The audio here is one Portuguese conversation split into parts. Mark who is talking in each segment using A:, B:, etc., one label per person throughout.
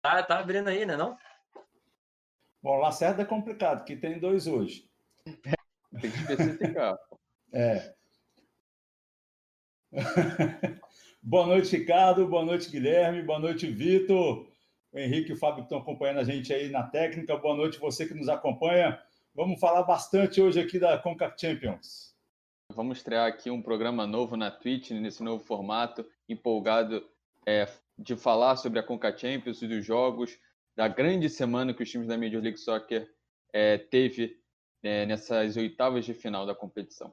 A: Tá, tá abrindo aí, né não?
B: Bom, Lacerda é complicado, que tem dois hoje.
C: Tem que especificar.
B: é. boa noite, Ricardo. Boa noite, Guilherme. Boa noite, Vitor. O Henrique e o Fábio estão acompanhando a gente aí na técnica. Boa noite, você que nos acompanha. Vamos falar bastante hoje aqui da Conca Champions.
C: Vamos estrear aqui um programa novo na Twitch, nesse novo formato, empolgado é, de falar sobre a Conca Champions e dos jogos, da grande semana que os times da Major League Soccer é, teve é, nessas oitavas de final da competição.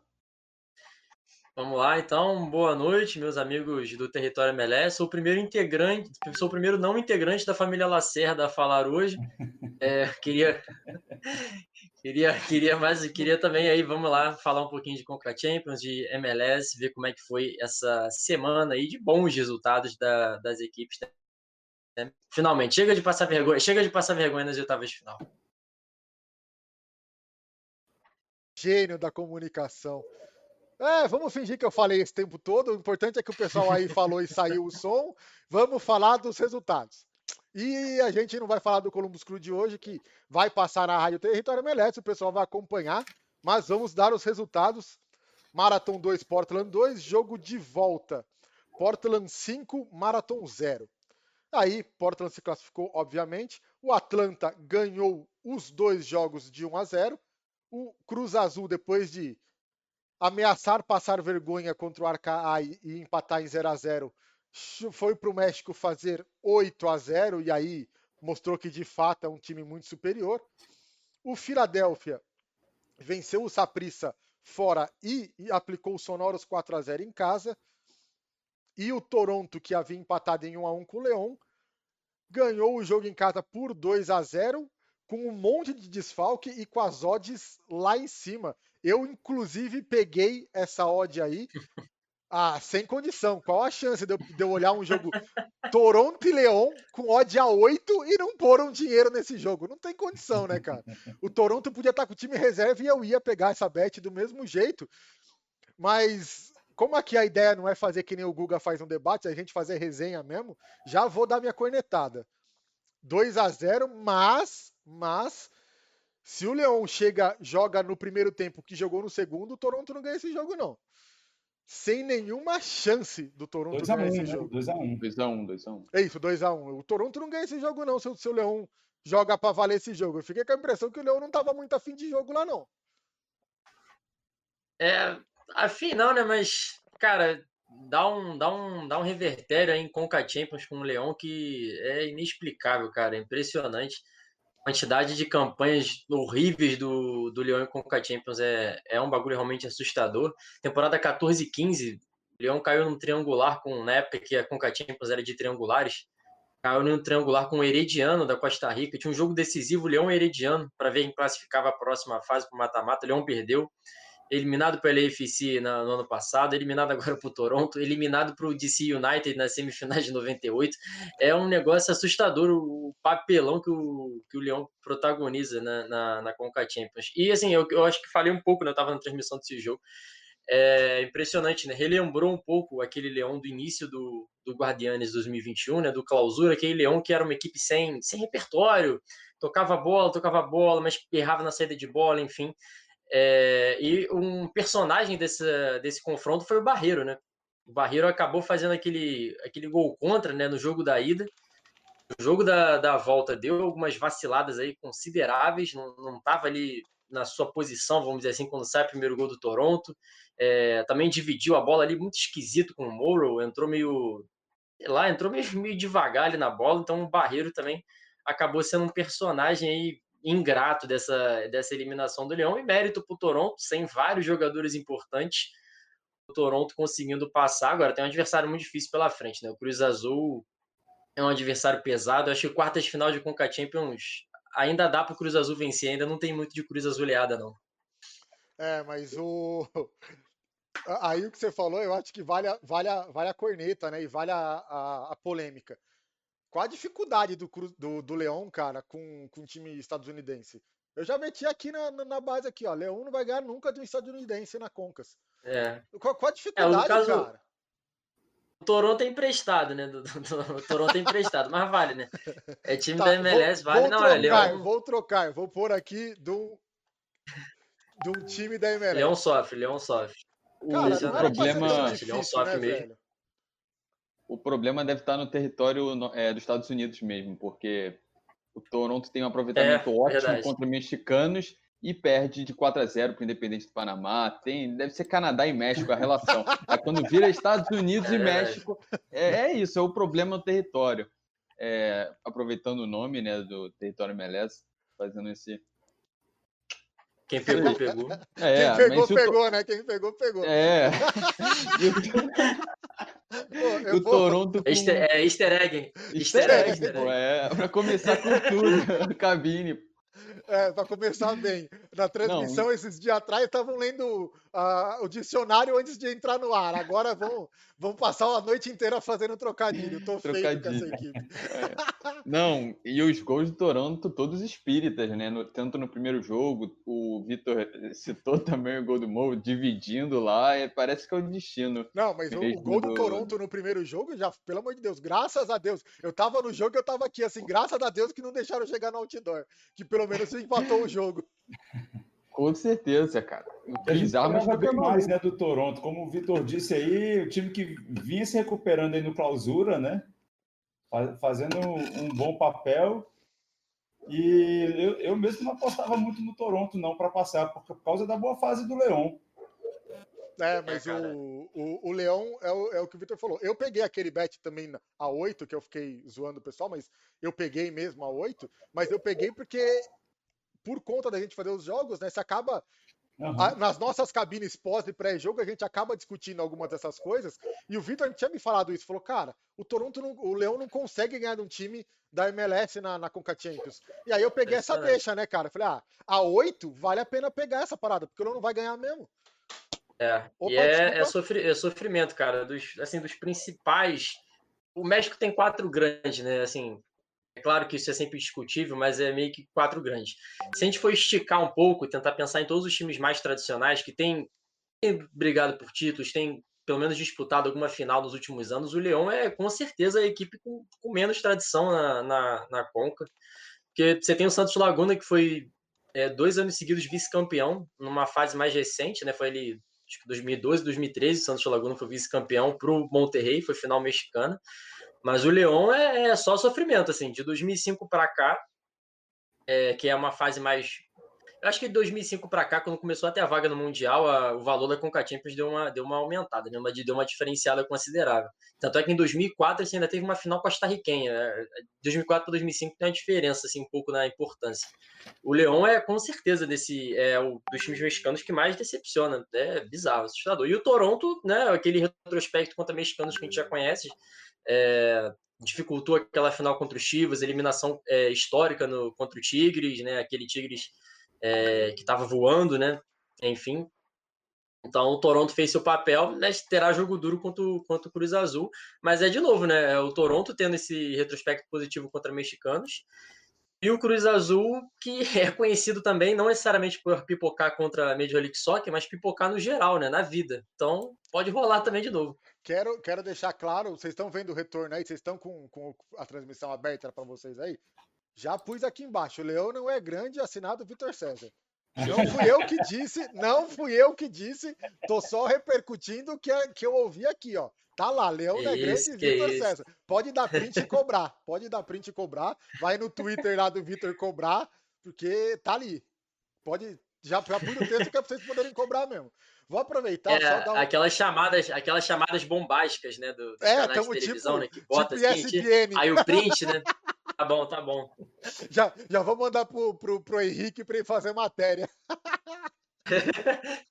A: Vamos lá, então, boa noite, meus amigos do Território MLS. Sou o primeiro integrante, sou o primeiro não integrante da família Lacerda a falar hoje. É, queria, queria, queria, mas queria também aí, vamos lá, falar um pouquinho de Conca Champions, de MLS, ver como é que foi essa semana aí de bons resultados da, das equipes. Né? Finalmente, chega de passar vergonha, chega de passar vergonha nas oitavas de final.
D: Gênio da comunicação. É, vamos fingir que eu falei esse tempo todo. O importante é que o pessoal aí falou e saiu o som. Vamos falar dos resultados. E a gente não vai falar do Columbus Crew de hoje, que vai passar na Rádio Território Melete, o pessoal vai acompanhar, mas vamos dar os resultados. Marathon 2, Portland 2, jogo de volta. Portland 5, Marathon 0. Aí, Portland se classificou, obviamente. O Atlanta ganhou os dois jogos de 1 a 0. O Cruz Azul, depois de ameaçar passar vergonha contra o Arcaai e empatar em 0 a 0 foi para o México fazer 8 a 0 e aí mostrou que de fato é um time muito superior. O Philadelphia venceu o Saprissa fora e, e aplicou o sonoros 4 a 0 em casa. E o Toronto, que havia empatado em 1 a 1 com o Leão, ganhou o jogo em casa por 2 a 0 com um monte de desfalque e com as odds lá em cima. Eu, inclusive, peguei essa odd aí. Ah, sem condição. Qual a chance de eu, de eu olhar um jogo Toronto e Leão com odd a 8 e não pôr um dinheiro nesse jogo? Não tem condição, né, cara? O Toronto podia estar com o time reserva e eu ia pegar essa bet do mesmo jeito. Mas como aqui a ideia não é fazer que nem o Guga faz um debate, a gente fazer resenha mesmo, já vou dar minha cornetada. 2 a 0 mas, mas se o Leão chega, joga no primeiro tempo que jogou no segundo, o Toronto não ganha esse jogo, não. Sem nenhuma chance do Toronto
B: dois
D: ganhar
B: um,
D: esse
B: né?
D: jogo.
C: 2x1, 2x1, 2x1.
D: É isso, 2x1. O Toronto não ganha esse jogo, não, se o, se o Leão joga pra valer esse jogo. Eu fiquei com a impressão que o Leão não tava muito afim de jogo lá, não.
A: É, afim não, né? Mas, cara, dá um, dá um, dá um revertério aí em Conca Champions com o Leão que é inexplicável, cara. É impressionante quantidade de campanhas horríveis do, do Leão em Conca Champions é, é um bagulho realmente assustador. Temporada 14 e 15, o Leão caiu num triangular com, na época que a Conca Champions era de triangulares, caiu num triangular com o Herediano da Costa Rica. Tinha um jogo decisivo, Leão Herediano, para ver quem classificava a próxima fase para o mata-mata. O Leão perdeu eliminado pela AFC no ano passado, eliminado agora para o Toronto, eliminado para o DC United nas semifinais de 98. É um negócio assustador o papelão que o, que o Leão protagoniza na, na, na Conca Champions. E assim, eu, eu acho que falei um pouco, né, eu estava na transmissão desse jogo, é impressionante, né? Relembrou um pouco aquele Leão do início do, do Guardianes 2021, né? Do Clausura, aquele Leão que era uma equipe sem, sem repertório, tocava bola, tocava bola, mas errava na saída de bola, enfim. É, e um personagem desse, desse confronto foi o Barreiro, né? O Barreiro acabou fazendo aquele, aquele gol contra né, no jogo da ida. O jogo da, da volta deu algumas vaciladas aí consideráveis, não estava ali na sua posição, vamos dizer assim, quando sai o primeiro gol do Toronto. É, também dividiu a bola ali muito esquisito com o Morrow, entrou meio. Lá, entrou meio, meio devagar ali na bola, então o Barreiro também acabou sendo um personagem aí ingrato dessa, dessa eliminação do Leão e mérito para o Toronto, sem vários jogadores importantes, o Toronto conseguindo passar. Agora tem um adversário muito difícil pela frente, né? O Cruz Azul é um adversário pesado. Eu acho que quartas de final de Conca Champions ainda dá para o Cruz Azul vencer, ainda não tem muito de Cruz Azuleada, não.
D: É, mas o. Aí o que você falou, eu acho que vale a, vale a, vale a corneta, né? E vale a, a, a polêmica. Qual a dificuldade do, do, do Leão, cara, com, com o time estadunidense? Eu já meti aqui na, na base aqui, ó. Leão não vai ganhar nunca de um estadunidense na Concas.
A: É.
D: Qual, qual a dificuldade, é, caso,
A: cara? Toronto é emprestado, né? Do, do, do, o Toronto é emprestado, mas vale, né? É time tá, da MLS, vou, vale.
D: Vou
A: não,
D: trocar,
A: é Leão.
D: Vou trocar, vou pôr aqui do, um time da MLS.
A: Leão sofre, Leão sofre.
C: Cara, o problema.
A: Difícil, Leão sofre né, mesmo. Velho?
C: O problema deve estar no território é, dos Estados Unidos mesmo, porque o Toronto tem um aproveitamento é, ótimo verdade. contra mexicanos e perde de 4 a 0 para o Independente do Panamá. Tem, deve ser Canadá e México a relação. Aí quando vira Estados Unidos é e México, é, é, isso, é o problema no território. É, aproveitando o nome né, do território MLS, fazendo esse.
A: Quem pegou, pegou.
D: É, Quem pegou, pegou, né? Quem pegou, pegou.
C: É. o, o Toronto. Com...
A: Easter, é easter egg.
C: Easter, egg, egg, É, pra começar com tudo. Cabine.
D: É, para começar bem. Na transmissão, Não. esses dias atrás, estavam lendo o dicionário antes de entrar no ar. Agora vão, vão passar a noite inteira fazendo trocadilho. Tô trocadilho. feio com essa equipe.
C: É. Não, e os gols do Toronto, todos espíritas, né? No, tanto no primeiro jogo, o Vitor citou também o gol do Mo, dividindo lá, e parece que é o destino.
D: Não, mas o, o, gol do, do Toronto no primeiro jogo, já, pelo amor de Deus, graças a Deus. Eu tava no jogo, eu tava aqui, assim, graças a Deus que não deixaram chegar no outdoor. Que pelo menos empatou o jogo.
C: Com certeza, cara.
B: A gente falava bem mais né, do Toronto. Como o Vitor disse aí, o time que vinha se recuperando aí no clausura, né? Fazendo um bom papel. E eu, eu mesmo não apostava muito no Toronto, não, para passar, por causa da boa fase do Leão.
D: É, mas é, o, o, o Leão é o, é o que o Vitor falou. Eu peguei aquele bet também a 8, que eu fiquei zoando o pessoal, mas eu peguei mesmo a 8, mas eu peguei porque por conta da gente fazer os jogos, né? Você acaba. Uhum. A, nas nossas cabines pós e pré-jogo, a gente acaba discutindo algumas dessas coisas. E o Vitor tinha me falado isso, falou, cara, o Toronto, não, o Leão não consegue ganhar de um time da MLS na, na Conca Champions. E aí eu peguei é essa deixa, né, cara? Falei, ah, a 8 vale a pena pegar essa parada, porque o Leão não vai ganhar mesmo.
A: É, Opa, e é, é, sofri, é, sofrimento, cara, dos, assim, dos principais. O México tem quatro grandes, né? Assim, é claro que isso é sempre discutível, mas é meio que quatro grandes. Se a gente for esticar um pouco, tentar pensar em todos os times mais tradicionais que têm, brigado por títulos, têm pelo menos disputado alguma final nos últimos anos, o Leão é com certeza a equipe com, com menos tradição na, na, na, Conca. Porque você tem o Santos Laguna, que foi é, dois anos seguidos vice-campeão, numa fase mais recente, né? Foi ali, acho que 2012, 2013, o Santos Laguna foi vice-campeão para o Monterrey, foi final mexicana. Mas o Leão é, é só sofrimento, assim, de 2005 para cá, é, que é uma fase mais. Acho que de 2005 para cá, quando começou até a vaga no Mundial, a, o valor da Conca deu uma, deu uma aumentada, né? uma, deu uma diferenciada considerável. Tanto é que em 2004 assim, ainda teve uma final costarriquenha. Né? 2004 para 2005 tem uma diferença assim, um pouco na importância. O Leão é com certeza desse é o dos times mexicanos que mais decepciona. É bizarro, assustador. E o Toronto, né? Aquele retrospecto contra mexicanos que a gente já conhece, é, dificultou aquela final contra o Chivas, eliminação é, histórica no, contra o Tigres, né? Aquele Tigres é, que estava voando, né? Enfim. Então o Toronto fez seu papel, né? Terá jogo duro contra o, Cruz Azul, mas é de novo, né? É o Toronto tendo esse retrospecto positivo contra mexicanos. E o Cruz Azul, que é conhecido também, não necessariamente por pipocar contra a Major League Soccer, mas pipocar no geral, né? Na vida. Então, pode rolar também de novo.
D: Quero, quero deixar claro, vocês estão vendo o retorno aí, vocês estão com, com a transmissão aberta para vocês aí? Já pus aqui embaixo, o Leão não é grande, assinado Vitor César. Não fui eu que disse, não fui eu que disse, tô só repercutindo o que, que eu ouvi aqui, ó. Tá lá, Leão não é grande Vitor César. Pode dar print e cobrar, pode dar print e cobrar. Vai no Twitter lá do Vitor cobrar, porque tá ali. Pode, já, já pus o texto que é pra vocês poderem cobrar mesmo. Vou aproveitar
A: é, um... aquelas chamadas, aquelas chamadas bombásticas, né, do
D: é, canais de televisão,
A: tipo, né, que bota tipo assim, tipo, aí o print, né? Tá bom, tá bom.
D: Já, já vou mandar pro, pro, pro Henrique para ele fazer matéria.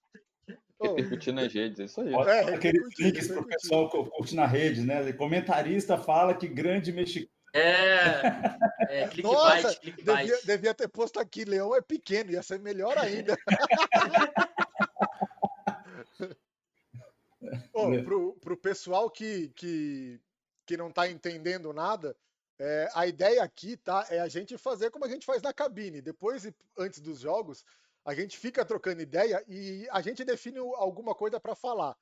C: Repercutir nas redes, é isso aí.
B: É, Aqueles links para o pessoal curtir na rede, né? Comentarista fala que grande mexicano.
A: É, é clickbait,
D: Nossa, Devia, devia ter posto aqui, Leão é pequeno, ia ser melhor ainda. oh, pro, pro pessoal que, que, que não está entendendo nada, é, a ideia aqui, tá, é a gente fazer como a gente faz na cabine. Depois, antes dos jogos, a gente fica trocando ideia e a gente define alguma coisa para falar.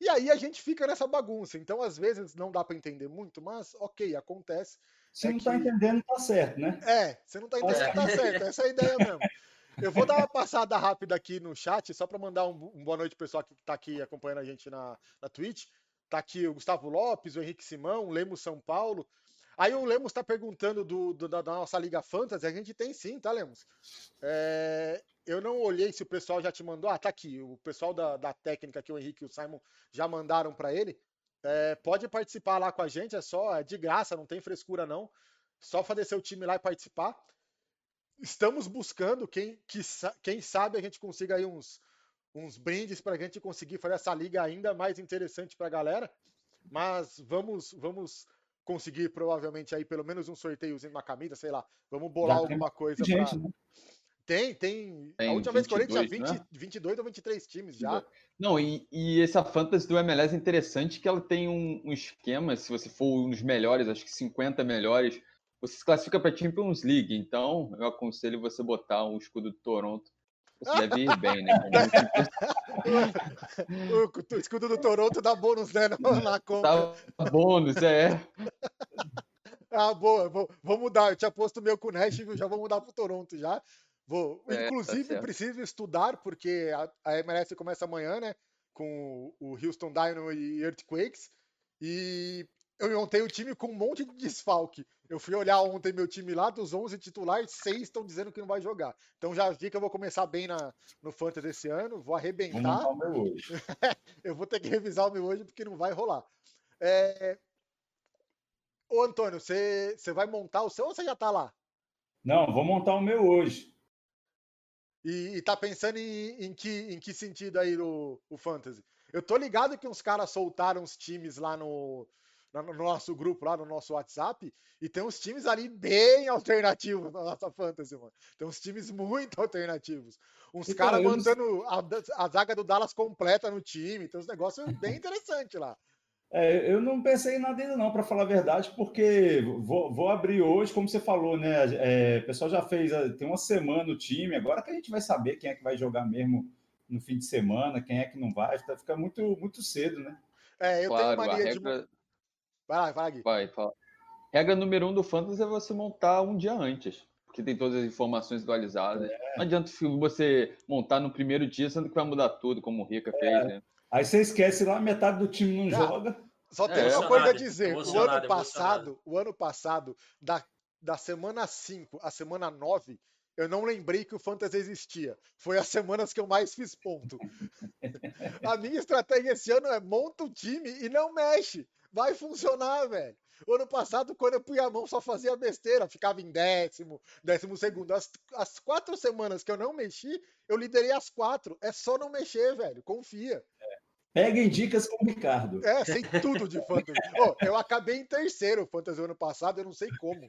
D: E aí a gente fica nessa bagunça. Então, às vezes, não dá para entender muito, mas ok, acontece.
B: Se
D: é
B: não está
D: que...
B: entendendo, tá certo, né?
D: É, você não está entendendo, tá certo. Essa é a ideia mesmo. Eu vou dar uma passada rápida aqui no chat, só para mandar um, um, boa noite pro pessoal que está aqui acompanhando a gente na, na Twitch. Tá aqui o Gustavo Lopes, o Henrique Simão, o Lemos São Paulo. Aí o Lemos está perguntando do, do, da, nossa Liga Fantasy. A gente tem sim, tá, Lemos? É, eu não olhei se o pessoal já te mandou. Ah, tá aqui. O pessoal da, da técnica que o Henrique e o Simon já mandaram para ele. É, pode participar lá com a gente, é só é de graça, não tem frescura não. Só fazer seu time lá e participar. Estamos buscando quem, que, quem sabe a gente consiga aí uns, uns brindes para a gente conseguir fazer essa liga ainda mais interessante para a galera. Mas vamos, vamos conseguir provavelmente aí pelo menos um sorteiozinho, uma camisa, sei lá. Vamos bolar Já alguma coisa para. Né? Tem, tem, tem. A última 22, vez que eu olhei tinha 20, né? 22 ou 23 times já.
C: Não, e, e essa fantasy do MLS é interessante que ela tem um, um esquema, se você for um dos melhores, acho que 50 melhores, você se classifica para Champions League. Então, eu aconselho você botar um escudo do Toronto você deve ir bem, né?
D: o, o, escudo do Toronto dá bônus, né? Na compra.
C: Dá bônus, é.
D: Ah, boa. Vou, vou mudar. Eu tinha posto meu com o Nashville, já vou mudar pro Toronto já. Vou. É, tá Inclusive, tá preciso estudar, porque a, a MLS começa amanhã, né? Com o Houston Dynamo e Earthquakes. E eu montei o time com um monte de desfalque. Eu fui olhar ontem meu time lá, dos 11 titulares, seis estão dizendo que não vai jogar. Então já vi que eu vou começar bem na, no Fantasy esse ano, vou arrebentar.
B: Vou o meu hoje.
D: eu vou ter que revisar o meu hoje porque não vai rolar. É... Ô Antônio, você, você vai montar o seu ou você já tá lá?
B: Não, vou montar o meu hoje.
D: E, e tá pensando em, em, que, em que sentido aí o, o Fantasy? Eu tô ligado que uns caras soltaram os times lá no, no nosso grupo lá, no nosso WhatsApp, e tem uns times ali bem alternativos na nossa fantasy, mano. Tem uns times muito alternativos. Uns então, caras mandando a, a zaga do Dallas completa no time, tem uns negócios bem interessantes lá.
B: É, eu não pensei em nada ainda não, para falar a verdade, porque vou, vou, abrir hoje, como você falou, né? É, o pessoal já fez, tem uma semana o time, agora que a gente vai saber quem é que vai jogar mesmo no fim de semana, quem é que não vai, fica muito, muito cedo, né?
D: É, eu tenho mania regra... de Vai lá, vai, Gui.
C: Vai, fala. Regra número um do Fantasy é você montar um dia antes, porque tem todas as informações atualizadas. É. Não adianta você montar no primeiro dia, sendo que vai mudar tudo, como o Rica é. fez, né?
B: Aí você esquece lá, metade do time não joga.
D: Só tem é, uma coisa a dizer. O ano passado, o ano passado, da, da semana 5 à semana 9, eu não lembrei que o Fantasy existia. Foi as semanas que eu mais fiz ponto. a minha estratégia esse ano é monta o time e não mexe. Vai funcionar, velho. O ano passado, quando eu punha a mão, só fazia besteira, ficava em décimo, décimo segundo. As, as quatro semanas que eu não mexi, eu liderei as quatro. É só não mexer, velho. Confia.
B: É. Peguem dicas com o Ricardo.
D: É, sei tudo de fantasy. oh, eu acabei em terceiro fantasy ano passado, eu não sei como.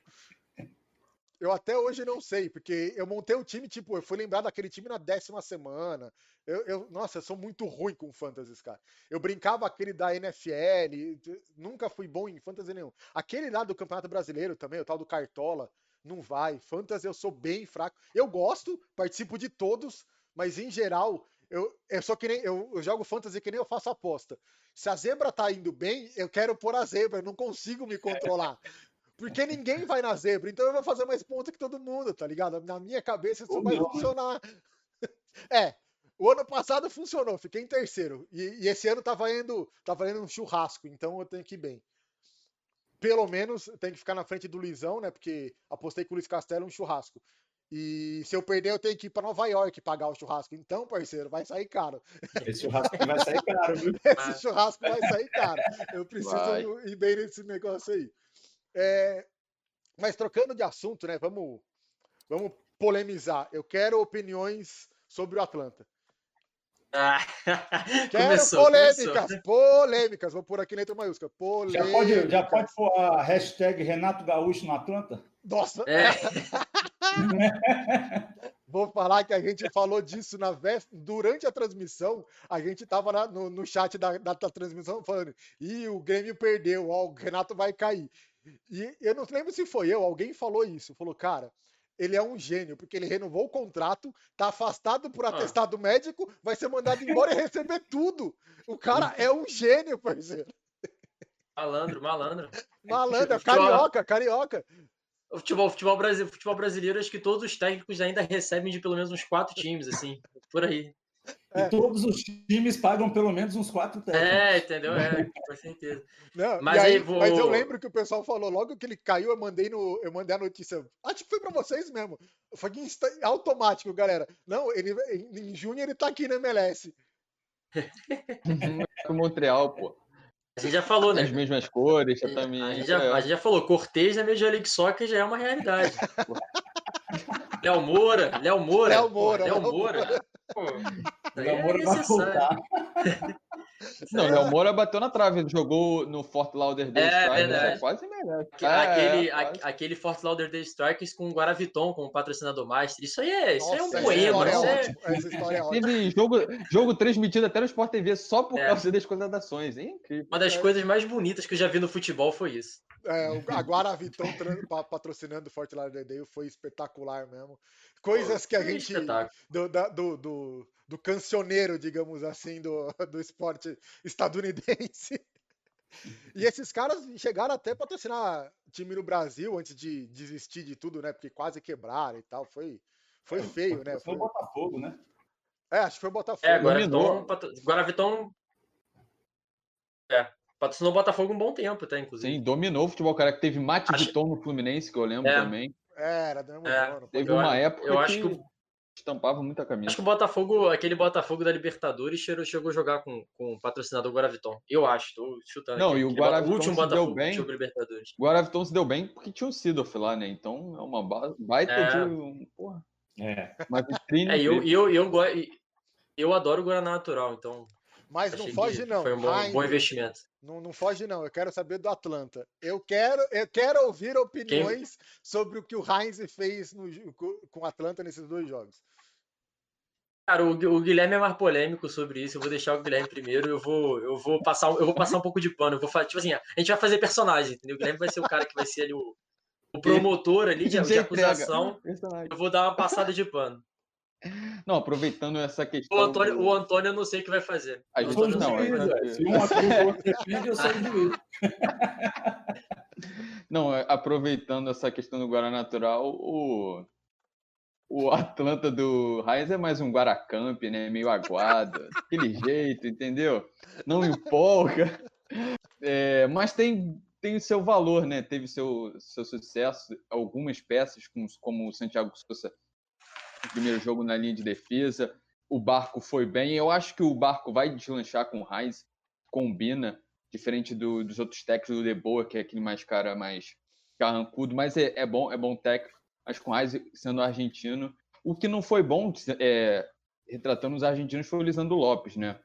D: Eu até hoje não sei, porque eu montei o time, tipo, eu fui lembrar daquele time na décima semana. Eu, eu, nossa, eu sou muito ruim com fantasy, cara. Eu brincava aquele da NFL, nunca fui bom em fantasy nenhum. Aquele lá do Campeonato Brasileiro também, o tal do Cartola, não vai. Fantasy eu sou bem fraco. Eu gosto, participo de todos, mas em geral, eu, eu sou que nem. Eu, eu jogo fantasy que nem eu faço aposta. Se a zebra tá indo bem, eu quero pôr a zebra, eu não consigo me controlar. Porque ninguém vai na zebra, então eu vou fazer mais pontos que todo mundo, tá ligado? Na minha cabeça isso vai funcionar. É, o ano passado funcionou, fiquei em terceiro. E, e, esse ano tá valendo, tá valendo um churrasco, então eu tenho que ir bem. Pelo menos tem que ficar na frente do Luizão, né? Porque apostei com o Luiz Castelo um churrasco. E se eu perder, eu tenho que ir para Nova York pagar o churrasco. Então, parceiro, vai sair caro.
B: Esse churrasco vai sair caro, viu?
D: Esse churrasco vai sair caro. Eu preciso vai. ir bem nesse negócio aí. É, mas trocando de assunto, né? Vamos, vamos polemizar. Eu quero opiniões sobre o Atlanta.
A: Ah,
D: quero começou, polêmicas, começou. polêmicas. Vou pôr aqui letra maiúscula.
B: Já pode, já pode pôr a hashtag Renato Gaúcho no Atlanta?
D: Nossa! É. Vou falar que a gente falou disso na durante a transmissão. A gente estava no, no, chat da, da, da, transmissão falando: e o Grêmio perdeu, ó, o Renato vai cair. E eu não lembro se foi eu, alguém falou isso. Falou, cara, ele é um gênio, porque ele renovou o contrato, tá afastado por ah. atestado ah. médico, vai ser mandado embora e receber tudo. O cara é um gênio, parceiro.
A: Malandro, malandro.
D: Malandro, carioca, carioca.
A: O futebol, futebol, brasileiro, futebol brasileiro, acho que todos os técnicos ainda recebem de pelo menos uns quatro times, assim, por aí.
B: É. E todos os times pagam pelo menos uns quatro
A: técnicos. É, entendeu? É, com certeza.
D: Não, mas, aí, aí vou... mas eu lembro que o pessoal falou, logo que ele caiu, eu mandei, no, eu mandei a notícia. Acho que foi para vocês mesmo. Foi automático, galera. Não, ele, em junho ele tá aqui na MLS.
C: Com Montreal, pô.
A: A gente já falou, né?
C: As mesmas cores, já também.
A: A gente já, é. a gente já falou, Cortez na Major League Soccer já é uma realidade. Léo Moura, Léo Moura.
D: Léo Moura.
A: Léo Moura.
B: Pô, Léo Moura é vai voltar.
C: Não, o Léo Moura bateu na trave, jogou no Fort Lauderdale
A: é, Strikers,
C: verdade. é quase merece.
A: Aquele, é, quase. aquele Fort Lauderdale Strikers com o Guaraviton como patrocinador master, isso aí é, isso Nossa, é um poema. Isso é...
C: Essa história é Teve jogo, jogo transmitido até no Sport TV só por é. causa das contratações, é incrível.
A: Uma das coisas mais bonitas que eu já vi no futebol foi isso.
D: É, a Guaraviton patrocinando o Fort Lauderdale foi espetacular mesmo. Coisas que a gente. Do, do, do, do cancioneiro, digamos assim, do, do esporte estadunidense. E esses caras chegaram até para patrocinar time no Brasil antes de desistir de tudo, né? Porque quase quebraram e tal. Foi, foi é, feio, né?
B: Foi o Botafogo, né?
D: É, acho que foi o Botafogo.
A: É, agora Viton é, patrocinou o Botafogo um bom tempo, até, inclusive.
C: Sim, dominou o futebol, cara, que teve Mate acho... Viton no Fluminense, que eu lembro é. também.
D: Era, do mesmo é. ano.
C: Teve uma época eu que... acho que estampava muita camisa.
A: Acho que o Botafogo, aquele Botafogo da Libertadores, chegou, chegou a jogar com, com o patrocinador Guaraviton. Eu acho, tô chutando.
C: Não,
A: aqui.
C: e o Guaraviton o último se
A: Botafogo
C: deu bem.
A: Libertadores.
C: O Guaraviton se deu bem porque tinha o Sidoff lá, né? Então é uma baita é. de um. Porra.
B: É.
C: Uma vitrine.
A: É, eu, eu, eu, eu, eu adoro o Guaraná Natural, então.
D: Mas não foge, não.
A: Foi um bom, Heinz, bom investimento.
D: Não, não foge, não. Eu quero saber do Atlanta. Eu quero, eu quero ouvir opiniões Quem? sobre o que o Heinz fez no, com o Atlanta nesses dois jogos.
A: Cara, o, o, Guilherme é mais polêmico sobre isso. Eu vou deixar o Guilherme primeiro. Eu vou, eu vou passar, eu vou passar um pouco de pano. Eu vou fazer, tipo assim, a gente vai fazer personagem, entendeu? O Guilherme vai ser o cara que vai ser ali o, o promotor ali de, de acusação. Eu vou dar uma passada de pano.
C: Não, aproveitando essa questão.
A: O Antônio, do... o Antônio eu não sei o que vai fazer.
C: A gente não, não,
B: é, Se um acusa, o outro defende, eu sou juiz.
C: Não, é, aproveitando essa questão do Guará Natural, o o Atlanta do Heinz é mais um Guaracamp, né? Meio aguado, aquele jeito, entendeu? Não empolga. É, mas tem, tem o seu valor, né? Teve seu, seu sucesso. Algumas peças, como, como o Santiago Souza, primeiro jogo na linha de defesa. O Barco foi bem. Eu acho que o Barco vai deslanchar com o Heinz, combina, diferente do, dos outros técnicos do Deboa, que é aquele mais cara mais carrancudo, mas é, é bom, é bom técnico mas com Reis sendo argentino. O que não foi bom, é, retratando os argentinos, foi o Lisandro Lopes, né?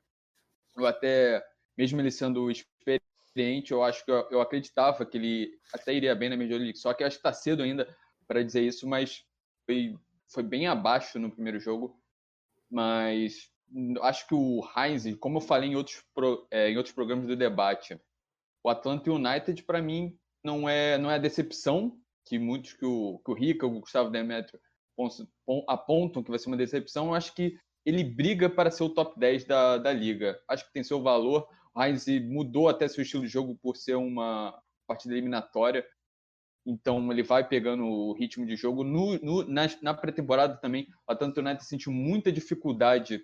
C: Eu até, mesmo ele sendo experiente, eu acho que eu, eu acreditava que ele até iria bem na Major League, só que acho que está cedo ainda para dizer isso, mas foi, foi bem abaixo no primeiro jogo. Mas acho que o Heinz, como eu falei em outros, é, em outros programas do debate, o Atlanta United, para mim, não é, não é decepção, que muitos que o, que o Rica, o Gustavo Demetrio apontam que vai ser uma decepção, eu acho que ele briga para ser o top 10 da, da liga. Acho que tem seu valor. O Heinz mudou até seu estilo de jogo por ser uma partida eliminatória. Então ele vai pegando o ritmo de jogo. No, no na, na pré-temporada também, o Atlanta United sentiu muita dificuldade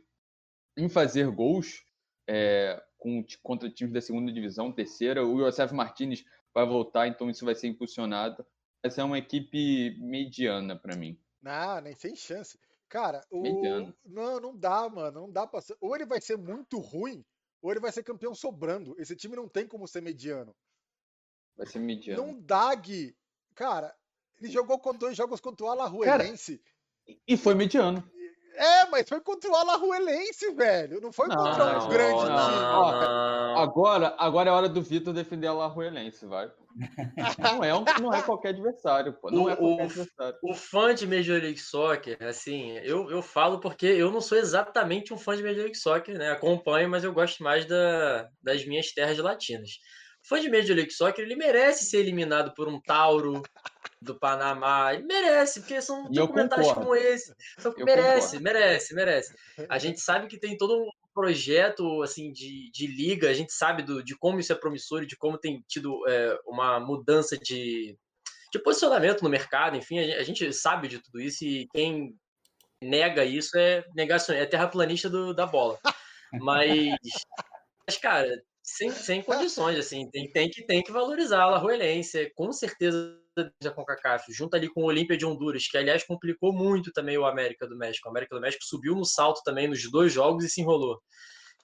C: em fazer gols é, com, contra times da segunda divisão, terceira. O Josef Martinez vai voltar, então isso vai ser impulsionado essa é uma equipe mediana para mim.
D: Não, nem sem chance. Cara, o... não, não dá, mano. Não dá pra ser. Ou ele vai ser muito ruim, ou ele vai ser campeão sobrando. Esse time não tem como ser mediano.
C: Vai ser mediano.
D: Não dá, Gui. Cara, ele jogou com dois jogos contra o Alajuelense.
C: E foi mediano.
D: É, mas foi contra o Alajuelense, velho. Não foi não, contra os grandes times.
C: Agora, agora é hora do Vitor defender a Alajuelense, vai. Não é, um, não é qualquer adversário, pô. Não o, é qualquer
A: o,
C: adversário.
A: O fã de Major League Soccer, assim, eu, eu falo porque eu não sou exatamente um fã de Major League Soccer, né? Acompanho, mas eu gosto mais da, das minhas terras latinas. Fã de Major League Soccer, ele merece ser eliminado por um Tauro, do Panamá. Ele merece, porque são
C: E
A: documentários como esse. São-
C: Eu
A: merece,
C: concordo.
A: merece, merece. A gente sabe que tem todo um projeto assim de, de liga, a gente sabe do, de como isso é promissor e de como tem tido é, uma mudança de, de posicionamento no mercado, enfim, a, gen- a gente sabe de tudo isso e quem nega isso é negação, é terraplanista do, da bola. Mas, mas cara, sem, sem condições, assim, tem, tem, que, tem que valorizar a Alajuelense, com certeza da CONCACAF, junto ali com o Olímpia de Honduras, que aliás complicou muito também o América do México. O América do México subiu no salto também nos dois jogos e se enrolou.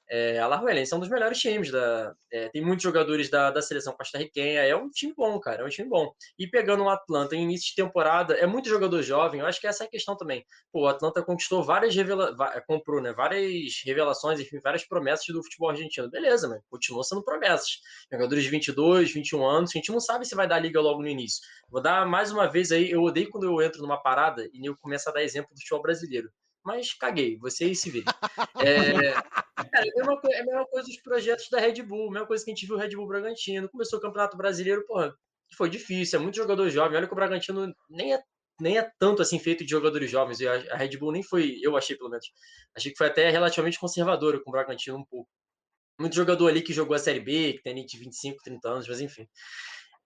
A: É, a Alajuelense é um dos melhores times. Da, é, tem muitos jogadores da, da seleção costarriquenha. É um time bom, cara. É um time bom. E pegando o Atlanta em início de temporada, é muito jogador jovem. Eu acho que essa é a questão também. Pô, o Atlanta conquistou várias revelações, comprou, né? Várias revelações, enfim, várias promessas do futebol argentino. Beleza, mas continua sendo promessas. Jogadores de 22, 21 anos, a gente não sabe se vai dar liga logo no início. Vou dar mais uma vez aí, eu odeio quando eu entro numa parada e eu começo a dar exemplo do futebol brasileiro. Mas caguei, vocês se virem. É, cara, é, a mesma, coi- é a mesma coisa dos projetos da Red Bull, a mesma coisa que a gente viu o Red Bull Bragantino. Começou o Campeonato Brasileiro, porra, foi difícil, é muito jogador jovem. Olha que o Bragantino nem é, nem é tanto assim feito de jogadores jovens. E a, a Red Bull nem foi, eu achei pelo menos, achei que foi até relativamente conservadora com o Bragantino um pouco. Muito jogador ali que jogou a Série B, que tem ali de 25, 30 anos, mas enfim.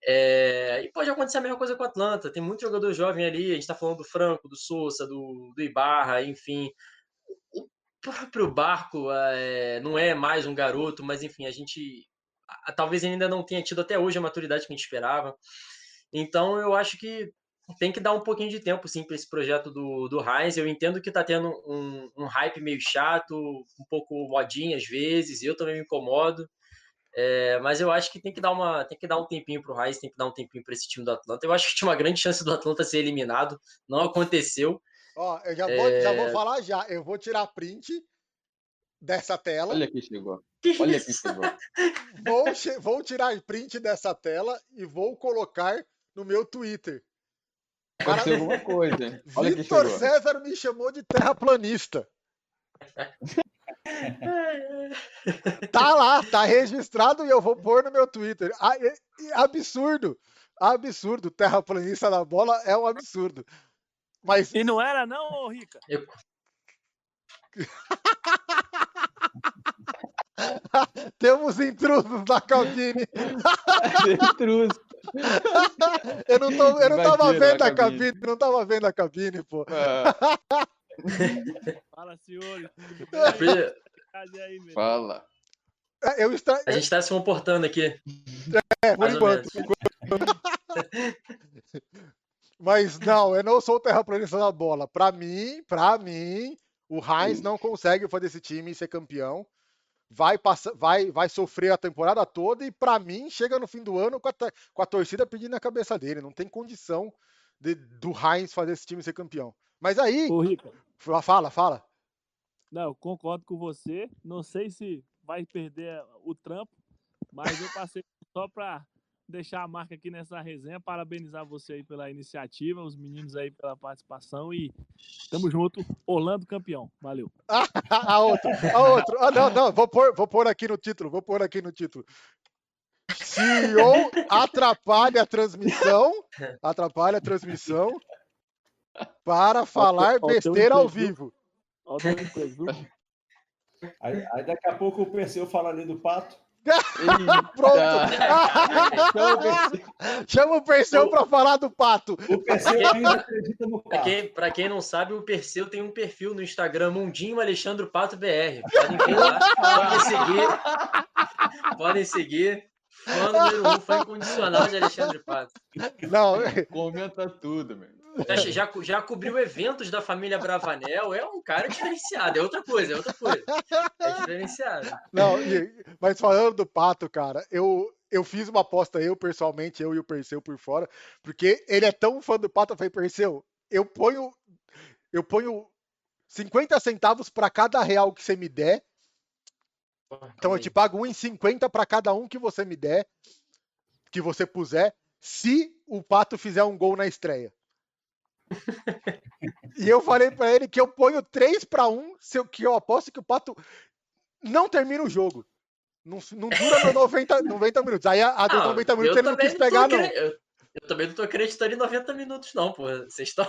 A: É, e pode acontecer a mesma coisa com o Atlanta. Tem muito jogador jovem ali. A gente está falando do Franco, do Souza, do, do Ibarra, enfim. O próprio Barco é, não é mais um garoto, mas enfim, a gente a- talvez ainda não tenha tido até hoje a maturidade que a gente esperava. Então eu acho que tem que dar um pouquinho de tempo sim para esse projeto do, do Heinz. Eu entendo que está tendo um, um hype meio chato, um pouco modinha às vezes, eu também me incomodo. É, mas eu acho que tem que dar uma, tem que dar um tempinho pro Heinz, tem que dar um tempinho para esse time do Atlanta. Eu acho que tinha uma grande chance do Atlanta ser eliminado, não aconteceu.
D: Ó, eu já vou, já vou
A: É.
D: falar já. Eu vou tirar print dessa tela.
C: Olha quem chegou.
A: Que
C: Olha
A: isso?
C: quem chegou.
D: Vou, che- vou tirar print dessa tela e vou colocar no meu Twitter.
C: Ser alguma coisa. Olha
D: Vitor. César me chamou de terraplanista. Tá lá, tá registrado e eu vou pôr no meu Twitter. Ah, é- é absurdo. Absurdo. Terraplanista na bola é um absurdo. Mas
E: E não era, não, ô Rica?
A: Eu-
D: temos intrusos na cabine.
C: Intruso.
D: Eu não, tô, eu não tava
C: a
D: vendo a
C: cabine.
D: cabine, não tava vendo a cabine, pô.
C: Ah,
E: Fala, senhores. Aí?
C: Fala.
D: É, Eu estra...
A: A gente está se comportando aqui.
D: É, por enquanto. Mas não, eu não sou o terraplanista da bola. Pra mim, pra mim, o Heinz não consegue fazer esse time ser campeão. Vai, passar, vai, vai sofrer a temporada toda e pra mim chega no fim do ano com a, com a torcida pedindo a cabeça dele. Não tem condição de- do Heinz fazer esse time ser campeão. Mas aí,
E: Ô, Rica,
D: fa- fala, fala.
E: não, eu concordo com você. Não sei se vai perder o trampo, mas eu passei só pra deixar a marca aqui nessa resenha, parabenizar você aí pela iniciativa, os meninos aí pela participação e tamo junto, Orlando campeão. Valeu.
D: A, a outro, a outro. Ah, não, não, vou pôr, vou pôr aqui no título, vou pôr aqui no título. CEO atrapalha a transmissão, atrapalha a transmissão para falar
E: ó,
D: besteira ao vivo.
E: O?
B: Aí, aí daqui a pouco o Perseu fala ali do pato.
D: Pronto. Chama o Perseu para falar do pato.
B: O Perseu ainda acredita no
A: Pra
B: pato.
A: quem, pra quem não sabe, o Perseu tem um perfil no Instagram, Mundinho Alexandre Pato BR. Podem ver lá, podem seguir. Podem seguir. Fã número um, fã incondicional de Alexandre Pato.
D: Não,
C: Comenta tudo, meu.
A: Já, já, já cobriu eventos da família Bravanel, é um cara diferenciado, é outra coisa, é outra coisa. É diferenciado.
D: não, mas falando do pato, cara, eu, eu fiz uma aposta, eu pessoalmente, eu e o Perseu por fora, porque ele é tão fã do pato, eu falei, Perseu, eu ponho, eu ponho 50 centavos para cada real que você me der Então eu te pago 1,50 para cada um que você me der, que você puser, se o Pato fizer um gol na estreia. E eu falei para ele que eu ponho 3 para 1, se eu, que eu aposto que o Pato não termina o jogo. Não, não dura no 90, 90 minutos. Aí a, a dos
A: Não,
D: 90 minutos ele não quis pegar, não.
A: Eu, Eu também não tô acreditando em 90 minutos, não, pô. Vocês estão.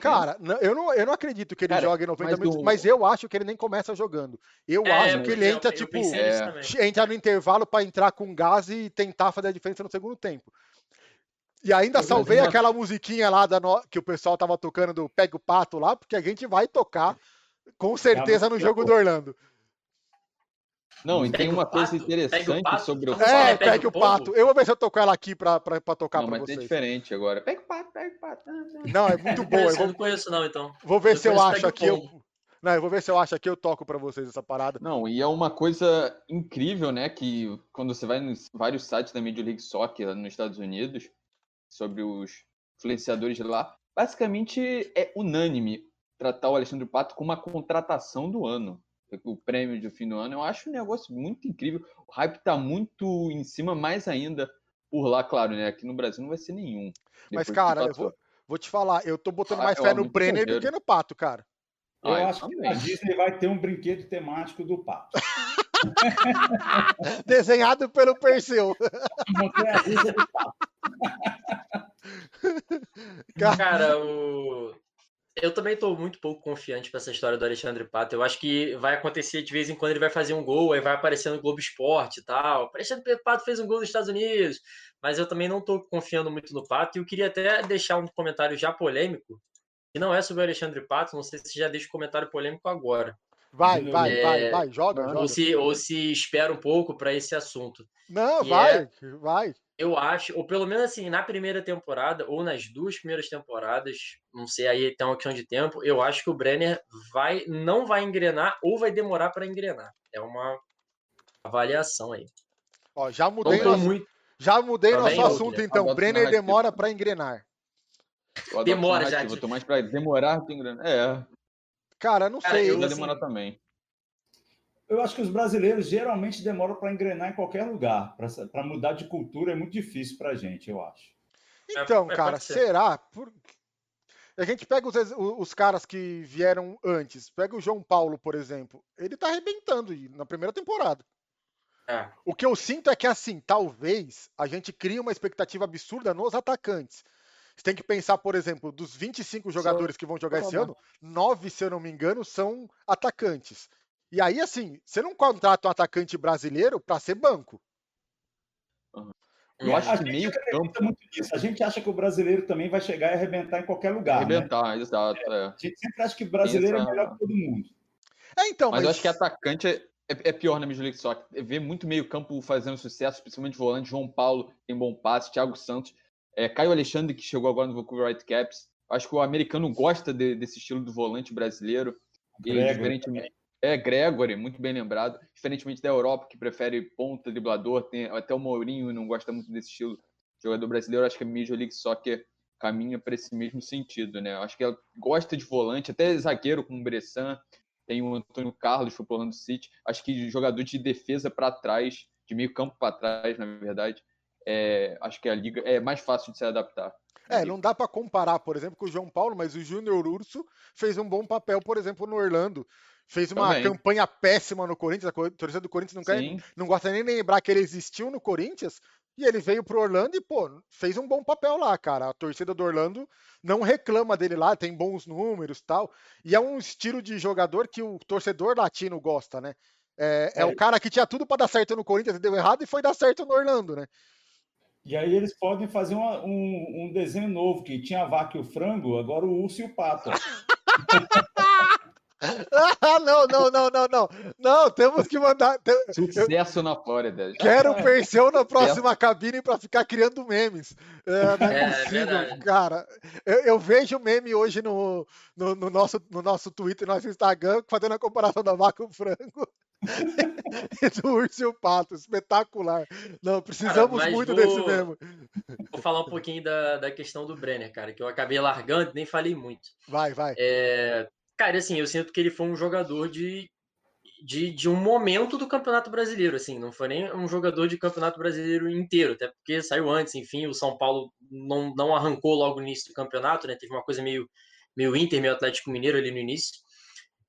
D: Cara, eu não, eu não acredito que ele Cara, jogue 90 mas minutos, do... mas eu acho que ele nem começa jogando. Eu é, acho que ele entra, eu, tipo, eu entra no intervalo para entrar com gás e tentar fazer a diferença no segundo tempo. E ainda salvei aquela musiquinha lá da no... que o pessoal tava tocando do Pega o Pato lá, porque a gente vai tocar com certeza no jogo do Orlando.
C: Não, e tem uma coisa interessante sobre
D: o É, pega o pato. Eu vou ver se eu toco ela aqui pra, pra, pra tocar não, pra
C: mas é diferente agora. Pega o pato, pega o pato.
D: Não, é muito boa.
A: Eu, vou... não conheço não, então.
D: Vou ver eu se eu acho aqui. Eu... Não, eu vou ver se eu acho aqui, eu toco pra vocês essa parada.
C: Não, e é uma coisa incrível, né, que quando você vai nos vários sites da Major League Soccer nos Estados Unidos, sobre os influenciadores de lá, basicamente é unânime tratar o Alexandre Pato como uma contratação do ano o prêmio de fim do ano. Eu acho um negócio muito incrível. O hype está muito em cima, mais ainda por lá, claro, né? Aqui no Brasil não vai ser nenhum.
D: Mas, cara, eu vou, vou, te falar, eu tô botando ah, mais fé no Brenner do que no Pato, cara.
B: Eu ah, acho que a Disney vai ter um brinquedo temático do Pato.
D: Desenhado pelo Perseu.
A: Cara, o eu também estou muito pouco confiante para essa história do Alexandre Pato. Eu acho que vai acontecer de vez em quando ele vai fazer um gol, aí vai aparecer no Globo Esporte e tal. O Alexandre Pato fez um gol nos Estados Unidos, mas eu também não estou confiando muito no Pato. E eu queria até deixar um comentário já polêmico, que não é sobre o Alexandre Pato, não sei se já deixa o comentário polêmico agora.
D: Vai, vai, é... vai, vai, joga,
A: ou
D: joga.
A: Se, ou se espera um pouco para esse assunto.
D: Não, vai, é... vai
A: eu acho, ou pelo menos assim, na primeira temporada, ou nas duas primeiras temporadas, não sei, aí tem uma questão de tempo, eu acho que o Brenner vai, não vai engrenar ou vai demorar para engrenar. É uma avaliação aí.
D: Ó, já mudei, nosso, muito... já mudei tá nosso assunto, então. Brenner demora para engrenar.
A: Demora já.
C: Tô mais para demorar para engrenar. É.
D: Cara, não Cara, sei.
C: Eu, assim, demorar também
B: eu acho que os brasileiros geralmente demoram para engrenar em qualquer lugar. Para mudar de cultura é muito difícil para a gente, eu acho.
D: Então, é, é cara, será? Por... A gente pega os, os, caras que vieram antes. Pega o João Paulo, por exemplo. Ele tá arrebentando na primeira temporada. É. O que eu sinto é que, assim, talvez a gente crie uma expectativa absurda nos atacantes. Você tem que pensar, por exemplo, dos 25 jogadores que vão jogar esse ano, nove, se eu não me engano, são atacantes. E aí, assim, você não contrata um atacante brasileiro para ser banco.
B: Eu acho a que meio campo. Muito disso. A gente acha que o brasileiro também vai chegar e arrebentar em qualquer lugar.
C: Né? Arrebentar,
B: né?
C: exato.
B: É. A gente sempre acha que o brasileiro Isso, é melhor que todo mundo.
D: É, então,
C: mas, mas... eu acho que atacante é, é, é pior na Major League Soccer. Ver muito meio campo fazendo sucesso, principalmente volante. João Paulo tem bom passe, Thiago Santos. É, Caio Alexandre, que chegou agora no Vancouver Whitecaps. Acho que o americano gosta de, desse estilo do volante brasileiro. E, diferentemente, é, Gregory, muito bem lembrado. Diferentemente da Europa, que prefere ponta, driblador, tem até o Mourinho não gosta muito desse estilo jogador brasileiro. Acho que a Major League Soccer caminha para esse mesmo sentido, né? Acho que ela gosta de volante, até zagueiro como o Bressan, tem o Antônio Carlos, pro Orlando City. Acho que jogador de defesa para trás, de meio campo para trás, na verdade, é, acho que a liga é mais fácil de se adaptar.
D: É, não dá para comparar, por exemplo, com o João Paulo, mas o Júnior Urso fez um bom papel, por exemplo, no Orlando. Fez uma Também. campanha péssima no Corinthians. A torcida do Corinthians não, quer, não gosta nem de lembrar que ele existiu no Corinthians. E ele veio pro Orlando e, pô, fez um bom papel lá, cara. A torcida do Orlando não reclama dele lá, tem bons números tal. E é um estilo de jogador que o torcedor latino gosta, né? É, é. é o cara que tinha tudo para dar certo no Corinthians e deu errado e foi dar certo no Orlando, né?
B: E aí eles podem fazer uma, um, um, desenho novo, que tinha a vaca e o frango, agora o urso e o pato.
D: Ah, não, não, não, não, não. Não, temos que mandar.
C: Sucesso eu... na Flórida.
D: Quero o Perseu na próxima é. cabine para ficar criando memes. É, não é, é possível, é cara. Eu, eu, vejo meme hoje no, no, no, nosso, no nosso Twitter, no nosso Instagram, fazendo a comparação da vaca com o frango. E do urso e o pato, espetacular. Não, precisamos cara, muito vou, desse mesmo.
A: Vou falar um pouquinho da, da questão do Brenner, cara, que eu acabei largando, nem falei muito.
D: Vai, vai.
A: É, Cara, assim, eu sinto que ele foi um jogador de, de, de, um momento do Campeonato Brasileiro, assim, não foi nem um jogador de Campeonato Brasileiro inteiro, até porque saiu antes, enfim, o São Paulo não, não arrancou logo no início do campeonato, né? Teve uma coisa meio, meio Inter, meio Atlético Mineiro ali no início.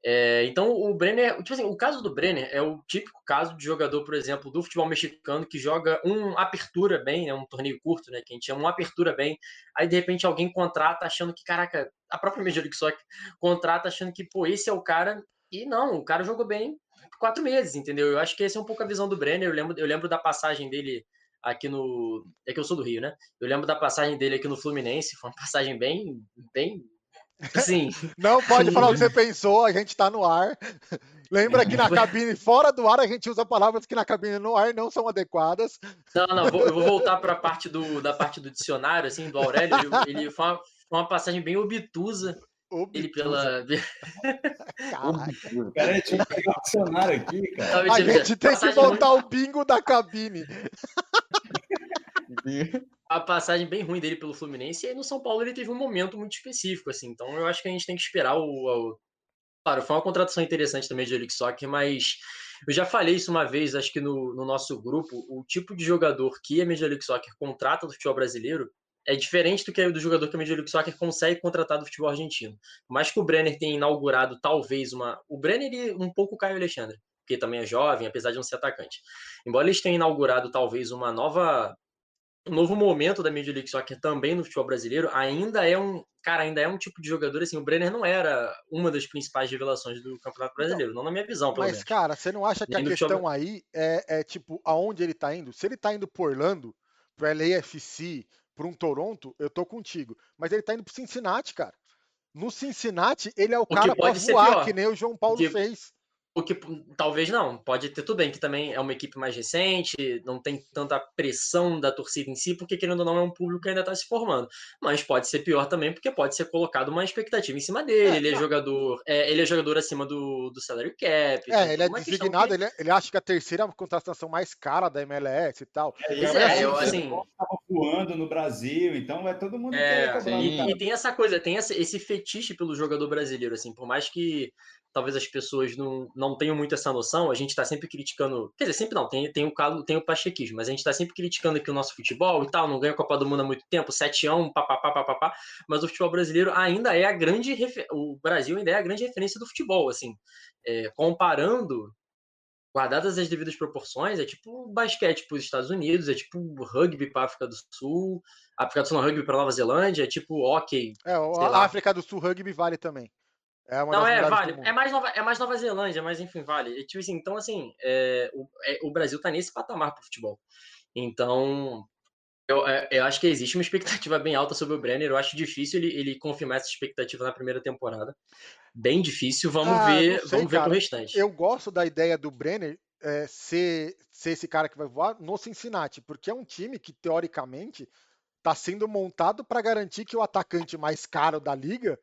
A: É, então o Brenner, tipo assim, o caso do Brenner é o típico caso de jogador, por exemplo, do futebol mexicano que joga um apertura bem, né, um torneio curto, né, que a gente chama um apertura bem, aí de repente alguém contrata achando que, caraca, a própria Major League Soccer contrata achando que, pô, esse é o cara, e não, o cara jogou bem quatro meses, entendeu? Eu acho que essa é um pouco a visão do Brenner, eu lembro, eu lembro da passagem dele aqui no. É que eu sou do Rio, né? Eu lembro da passagem dele aqui no Fluminense, foi uma passagem bem, bem Sim.
D: Não pode falar o que você pensou, a gente está no ar. Lembra que na cabine, fora do ar, a gente usa palavras que na cabine no ar não são adequadas.
A: Não, não, vou, eu vou voltar para a parte do, da parte do dicionário, assim, do Aurélio. Ele, ele foi, uma, foi uma passagem bem obtusa. obtusa. Ele pela.
B: Cara, tinha que pegar o dicionário aqui, cara.
D: A gente tem que voltar muito... o bingo da cabine
A: a passagem bem ruim dele pelo Fluminense, e aí no São Paulo ele teve um momento muito específico, assim. Então eu acho que a gente tem que esperar o. o... Claro, foi uma contratação interessante também de Eric Soccer, mas eu já falei isso uma vez, acho que no, no nosso grupo, o tipo de jogador que a Major League Soccer contrata do futebol brasileiro é diferente do que do jogador que a Major League Soccer consegue contratar do futebol argentino. Mas que o Brenner tenha inaugurado talvez uma... O Brenner e um pouco o Caio Alexandre, que também é jovem, apesar de não ser atacante. Embora eles tenham inaugurado talvez uma nova um novo momento da Major League Soccer também no futebol brasileiro, ainda é um, cara, ainda é um tipo de jogador assim, o Brenner não era uma das principais revelações do Campeonato Brasileiro, não, não na minha visão, pelo
D: Mas
A: menos.
D: cara, você não acha que a questão futebol... aí é, é, tipo aonde ele tá indo? Se ele tá indo por Orlando, pro LAFC, para um Toronto, eu tô contigo. Mas ele tá indo pro Cincinnati, cara. No Cincinnati, ele é o, o cara para voar, que nem o João Paulo que... fez.
A: O que talvez não, pode ter tudo bem, que também é uma equipe mais recente, não tem tanta pressão da torcida em si, porque querendo ou não é um público que ainda está se formando. Mas pode ser pior também, porque pode ser colocado uma expectativa em cima dele. É, ele, é jogador, é, ele é jogador acima do, do salary cap.
D: É, ele é designado, que... ele, é, ele acha que a terceira é contratação mais cara da MLS e tal.
A: É, é, eu, assim.
B: Tava voando no Brasil, então é todo mundo
A: é, e, e, tem essa coisa, tem essa, esse fetiche pelo jogador brasileiro, assim, por mais que talvez as pessoas não, não tenham muito essa noção, a gente está sempre criticando, quer dizer, sempre não, tem, tem o caso, tem o pachequismo, mas a gente está sempre criticando aqui o nosso futebol e tal, não ganha a Copa do Mundo há muito tempo, 7 a 1, papapá, papapá, mas o futebol brasileiro ainda é a grande, o Brasil ainda é a grande referência do futebol, assim, é, comparando, guardadas as devidas proporções, é tipo basquete para os Estados Unidos, é tipo rugby para a África do Sul, África do Sul não, rugby para Nova Zelândia, é tipo hockey.
D: É, a África do Sul rugby vale também.
A: É não, é, vale. É mais, Nova, é mais Nova Zelândia, mas enfim, vale. Tipo assim, então, assim, é, o, é, o Brasil tá nesse patamar pro futebol. Então, eu, é, eu, acho que existe uma expectativa bem alta sobre o Brenner. Eu acho difícil ele, ele confirmar essa expectativa na primeira temporada. Bem difícil. Vamos ah, ver, sei, vamos ver com o restante.
D: Eu gosto da ideia do Brenner é, ser, ser esse cara que vai voar no Cincinnati, porque é um time que, teoricamente, está sendo montado para garantir que o atacante mais caro da liga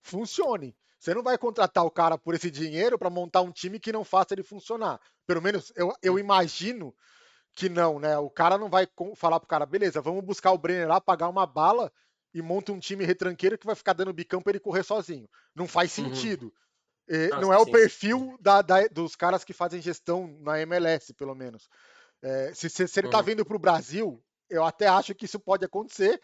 D: funcione. Você não vai contratar o cara por esse dinheiro para montar um time que não faça ele funcionar. Pelo menos eu, eu imagino que não, né? O cara não vai falar pro cara, beleza, vamos buscar o Brenner lá, pagar uma bala e monta um time retranqueiro que vai ficar dando bicão para ele correr sozinho. Não faz uhum. sentido. Uhum. Nossa, não é sim, o perfil da, da, dos caras que fazem gestão na MLS, pelo menos. É, se, se, se, ele tá uhum. vindo pro Brasil, eu até acho que isso pode acontecer.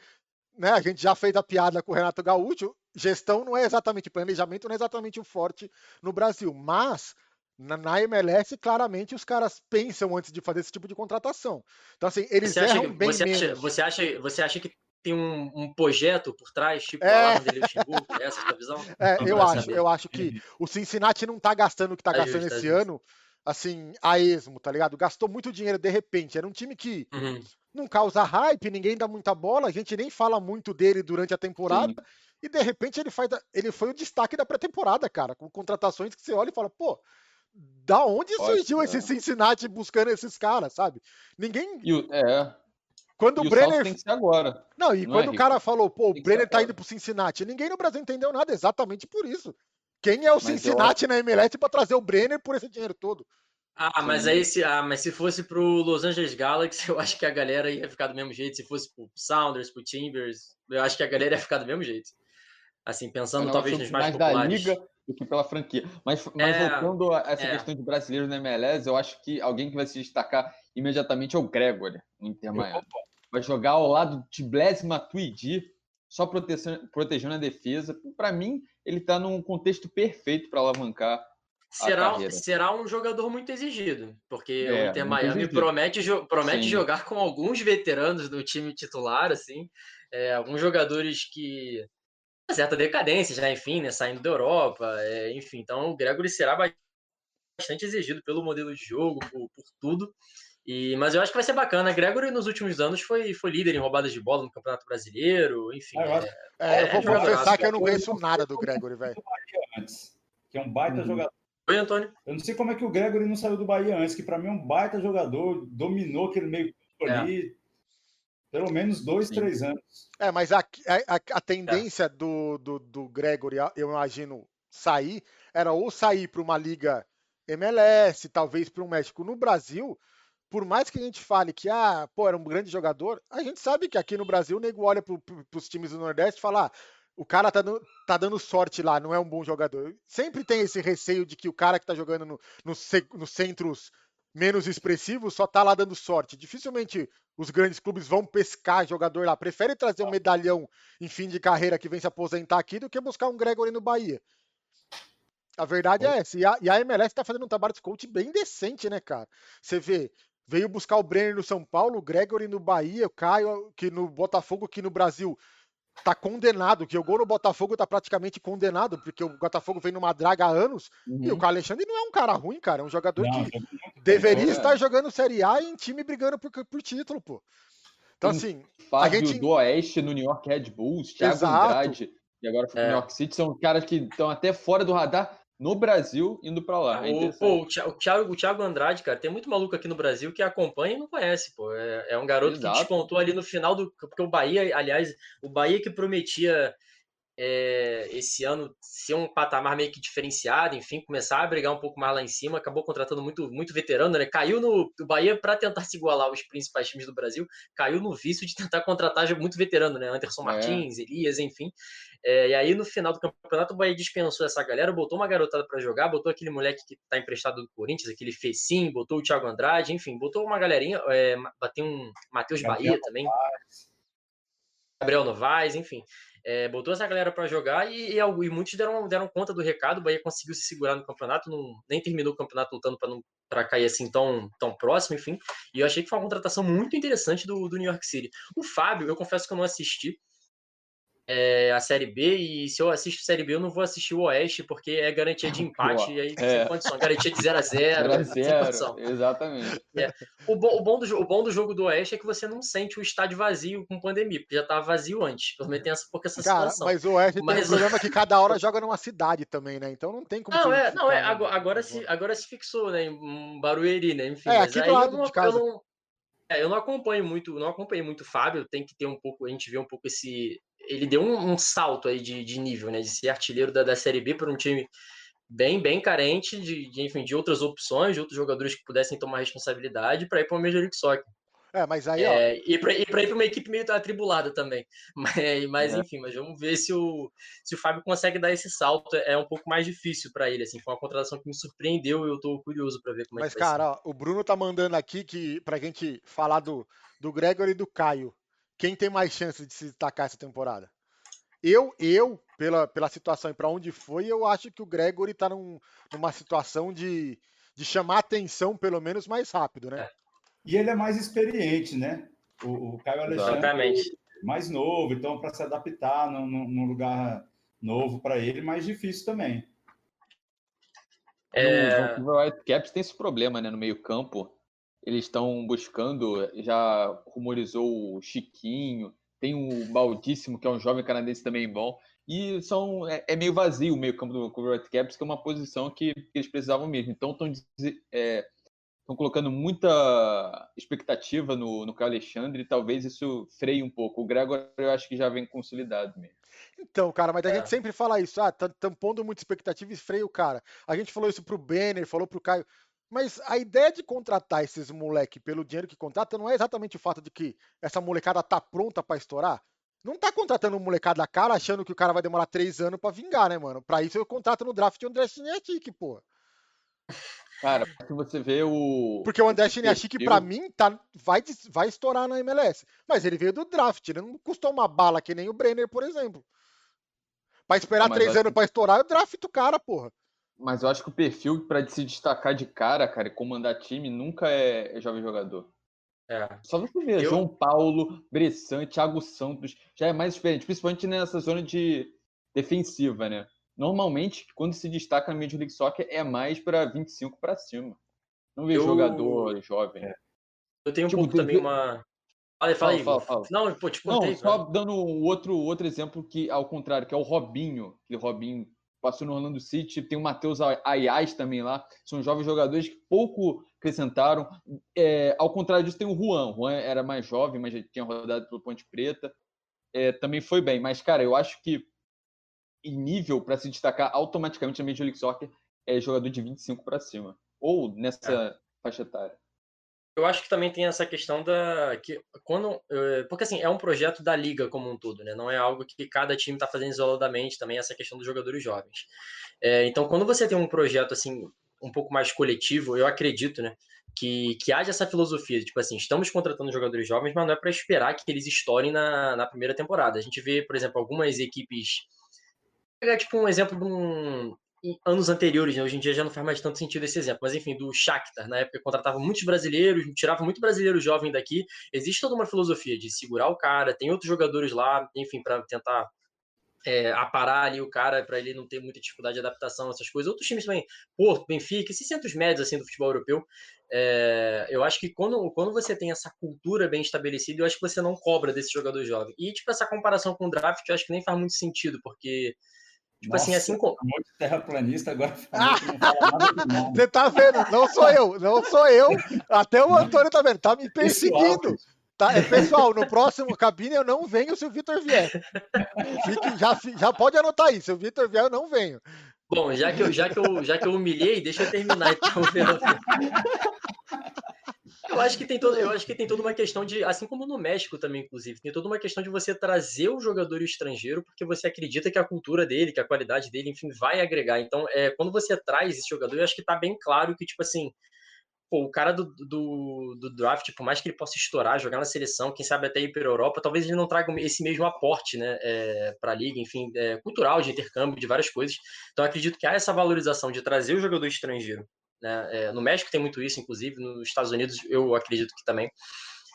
D: Né? A gente já fez a piada com o Renato Gaúcho gestão não é exatamente, planejamento não é exatamente o forte no Brasil, mas na, na, MLS, claramente, os caras pensam antes de fazer esse tipo de contratação. Então, assim, eles você erram bem
A: você
D: menos.
A: Acha, você, acha, você acha que tem um, um projeto por trás, tipo é. a dele Luxemburgo? Essa é a sua visão?
D: É, eu acho, saber. eu acho que o Cincinnati não tá gastando o que tá, tá gastando justo, esse tá ano, assim, a esmo, tá ligado? Gastou muito dinheiro de repente. Era um time que uhum. não causa hype, ninguém dá muita bola, a gente nem fala muito dele durante a temporada. Sim. E de repente ele, faz, ele foi o destaque da pré-temporada, cara, com contratações que você olha e fala, pô, da onde Pode, surgiu é. esse Cincinnati buscando esses caras, sabe? Ninguém.
C: E o, é.
D: Quando e o Brenner.
C: tem que ser agora.
D: Não, e não quando é, o cara falou, pô, o Brenner tá indo pro Cincinnati, ninguém no Brasil entendeu nada exatamente por isso. Quem é o mas Cincinnati eu... na MLS para trazer o Brenner por esse dinheiro todo?
A: Ah, mas aí se, ah, mas se fosse pro Los Angeles Galaxy, eu acho que a galera ia ficar do mesmo jeito. Se fosse pro Sounders, pro Timbers, eu acho que a galera ia ficar do mesmo jeito. Assim, pensando não, talvez nos mais, mais populares.
C: da liga do que pela franquia. Mas, mas é, voltando a essa é. questão de brasileiros na MLS, eu acho que alguém que vai se destacar imediatamente é o Gregory, no Inter Miami. Vai jogar ao lado de Blaise Matuidi, só protegendo, protegendo a defesa. Para mim, ele está num contexto perfeito para alavancar
A: será, será um jogador muito exigido, porque é, o Inter Miami exigido. promete, promete jogar com alguns veteranos do time titular, assim, é, alguns jogadores que certa decadência já, enfim, né, saindo da Europa, é, enfim, então o Gregory será bastante exigido pelo modelo de jogo, por, por tudo. E, mas eu acho que vai ser bacana. Gregory nos últimos anos foi, foi líder em roubadas de bola no Campeonato Brasileiro, enfim.
D: É, é, eu vou é confessar que eu não conheço nada do Gregory, velho.
B: Que é um baita uhum. jogador.
A: Oi, Antônio.
B: Eu não sei como é que o Gregory não saiu do Bahia antes, que para mim é um baita jogador, dominou aquele meio é. ali pelo menos dois, Sim. três anos.
D: É, mas a, a, a tendência é. do, do, do Gregory, eu imagino, sair, era ou sair para uma liga MLS, talvez para um México. No Brasil, por mais que a gente fale que, ah, pô, era um grande jogador, a gente sabe que aqui no Brasil o nego olha para os times do Nordeste e fala, ah, o cara tá, dando, tá dando sorte lá, não é um bom jogador. Sempre tem esse receio de que o cara que tá jogando no, no, nos centros menos expressivos só tá lá dando sorte. Dificilmente os grandes clubes vão pescar jogador lá. Prefere trazer um medalhão em fim de carreira que vem se aposentar aqui do que buscar um Gregory no Bahia. A verdade é essa. E a, e a MLS tá fazendo um trabalho de coach bem decente, né, cara? Você vê, veio buscar o Brenner no São Paulo, o Gregory no Bahia, o Caio que no Botafogo aqui no Brasil tá condenado, que o gol no Botafogo tá praticamente condenado, porque o Botafogo vem numa draga há anos, uhum. e o Carlos Alexandre não é um cara ruim, cara, é um jogador não, que deveria estar jogando Série A em time brigando por, por título, pô. Então, assim.
C: Fábio a gente... do Oeste no New York Red Bulls, Thiago Exato. Andrade, e agora foi é. New York City, são caras que estão até fora do radar, no Brasil indo para lá.
A: É o, pô, o, Thiago, o Thiago Andrade, cara, tem muito maluco aqui no Brasil que acompanha e não conhece, pô. É, é um garoto Exato. que despontou ali no final do. Porque o Bahia, aliás, o Bahia que prometia é, esse ano ser um patamar meio que diferenciado, enfim, começar a brigar um pouco mais lá em cima, acabou contratando muito, muito veterano, né? Caiu no o Bahia para tentar se igualar aos principais times do Brasil, caiu no vício de tentar contratar muito veterano, né? Anderson é. Martins, Elias, enfim. É, e aí no final do campeonato o Bahia dispensou essa galera, botou uma garotada para jogar, botou aquele moleque que tá emprestado do Corinthians, aquele Fecim, botou o Thiago Andrade, enfim, botou uma galerinha, é, bateu um Matheus Bahia também. Gabriel Novaes, enfim é, botou essa galera para jogar e, e, e, muitos deram, deram conta do recado. O Bahia conseguiu se segurar no campeonato, não, nem terminou o campeonato lutando para cair assim tão, tão próximo, enfim. E eu achei que foi uma contratação muito interessante do, do New York City. O Fábio, eu confesso que eu não assisti, é, a Série B, e se eu assisto Série B, eu não vou assistir o Oeste, porque é garantia de empate, e aí é. sem condição, garantia de 0x0.
C: 0 exatamente.
A: É. O, bom, o, bom do, o bom do jogo do Oeste é que você não sente o estádio vazio com pandemia, porque já estava vazio antes, pelo menos tem essa, pouca essa Cara, situação.
D: Mas o Oeste mas... tem um problema que cada hora joga numa cidade também, né? Então não tem como...
A: Não, é, não, é agora, agora, se, agora se fixou, né, em Barueri, né, enfim.
D: É, aqui do lado não, de casa.
A: Eu não, é, eu não acompanho muito, não acompanhei muito o Fábio, tem que ter um pouco, a gente vê um pouco esse, ele deu um, um salto aí de, de, nível, né? De ser artilheiro da, da Série B para um time bem, bem carente de, de, enfim, de outras opções, de outros jogadores que pudessem tomar responsabilidade para ir para o Major League Soccer.
D: É, mas aí,
A: é, ó... E para ir para uma equipe meio atribulada também. Mas, mas é. enfim, mas vamos ver se o, se o Fábio consegue dar esse salto. É um pouco mais difícil para ele, assim. Foi uma contratação que me surpreendeu e eu estou curioso para ver como
D: mas,
A: é que
D: Mas, cara, ó, o Bruno tá mandando aqui que pra gente falar do, do Gregory e do Caio. Quem tem mais chance de se destacar essa temporada? Eu, eu pela, pela situação e para onde foi, eu acho que o Gregory está num, numa situação de, de chamar atenção, pelo menos, mais rápido, né? É.
B: E ele é mais experiente, né? O, o Caio Alexandre
A: Exatamente.
B: É mais novo, então para se adaptar num, num lugar novo para ele, mais difícil também.
C: É... O Whitecaps tem esse problema, né? No meio campo, eles estão buscando, já rumorizou o Chiquinho, tem o Baldíssimo, que é um jovem canadense também bom. E são, é, é meio vazio o meio campo do Cover Caps, que é uma posição que, que eles precisavam mesmo. Então estão é, colocando muita expectativa no, no Caio Alexandre e talvez isso freie um pouco. O Gregor eu acho que já vem consolidado mesmo.
D: Então, cara, mas a é. gente sempre fala isso, ah, tá pondo muita expectativa e freia o cara. A gente falou isso pro Banner, falou pro Caio. Mas a ideia de contratar esses moleque pelo dinheiro que contrata não é exatamente o fato de que essa molecada tá pronta para estourar. Não tá contratando um molecada cara achando que o cara vai demorar três anos para vingar, né, mano? Pra isso eu contrato no draft um Destiny Kick, pô.
C: Cara, que você vê o.
D: Porque o André Chiniachik, pra mim, tá, vai, vai estourar na MLS. Mas ele veio do draft, ele não custou uma bala que nem o Brenner, por exemplo. Pra esperar três anos que... pra estourar, eu draft o cara, porra.
C: Mas eu acho que o perfil para se destacar de cara, cara, e comandar time nunca é, é jovem jogador. É. Só você ver, eu... João Paulo, Bressan, Thiago Santos, já é mais experiente, principalmente nessa zona de defensiva, né? Normalmente, quando se destaca na Major League Soccer, é mais para 25 para cima. Não vejo eu... jogador jovem. É.
A: Eu tenho um tipo, pouco também uma. Fala, fala, aí. Fala, fala. Não, pô, te contei.
C: Não, só dando um outro, outro exemplo que, ao contrário, que é o Robinho. Que Robinho passou no Orlando City. Tem o Matheus Ayaz também lá. São jovens jogadores que pouco acrescentaram. É, ao contrário disso, tem o Juan. O Juan era mais jovem, mas já tinha rodado pelo Ponte Preta. É, também foi bem. Mas, cara, eu acho que em nível para se destacar automaticamente na Major League Soccer é jogador de 25 para cima. Ou nessa é. faixa etária.
A: Eu acho que também tem essa questão da. que quando eh, Porque assim, é um projeto da liga como um todo, né? Não é algo que cada time está fazendo isoladamente, também essa questão dos jogadores jovens. É, então, quando você tem um projeto assim, um pouco mais coletivo, eu acredito, né? Que, que haja essa filosofia, tipo assim, estamos contratando jogadores jovens, mas não é para esperar que eles estourem na, na primeira temporada. A gente vê, por exemplo, algumas equipes. Vou pegar tipo um exemplo de um, anos anteriores, né? hoje em dia já não faz mais tanto sentido esse exemplo, mas enfim, do Shakhtar, na época contratava muitos brasileiros, tirava muito brasileiro jovem daqui, existe toda uma filosofia de segurar o cara, tem outros jogadores lá, enfim, para tentar é, aparar ali o cara para ele não ter muita dificuldade de adaptação, essas coisas. Outros times também, Porto, Benfica, esses centros médios assim do futebol europeu, é, eu acho que quando, quando você tem essa cultura bem estabelecida, eu acho que você não cobra desse jogador jovem. E tipo essa comparação com o draft, eu acho que nem faz muito sentido, porque Tipo Nossa, assim, assim como.
B: Um monte de terraplanista agora
D: ah, Você tá vendo? Não sou eu, não sou eu. Até o Antônio tá vendo, tá me perseguindo. Tá, é, pessoal, no próximo cabine eu não venho se o Vitor vier. Fique, já, já pode anotar aí, se o Vitor vier eu não venho.
A: Bom, já que eu, já que eu, já que eu humilhei, deixa eu terminar então. Eu acho que tem todo, eu acho que tem toda uma questão de, assim como no México também, inclusive, tem toda uma questão de você trazer o jogador estrangeiro porque você acredita que a cultura dele, que a qualidade dele, enfim, vai agregar. Então, é, quando você traz esse jogador, eu acho que tá bem claro que, tipo assim, pô, o cara do, do, do, draft, por mais que ele possa estourar, jogar na seleção, quem sabe até ir para a Europa, talvez ele não traga esse mesmo aporte né, é, para a liga, enfim, é, cultural, de intercâmbio, de várias coisas. Então acredito que há essa valorização de trazer o jogador estrangeiro né? É, no México tem muito isso, inclusive, nos Estados Unidos eu acredito que também.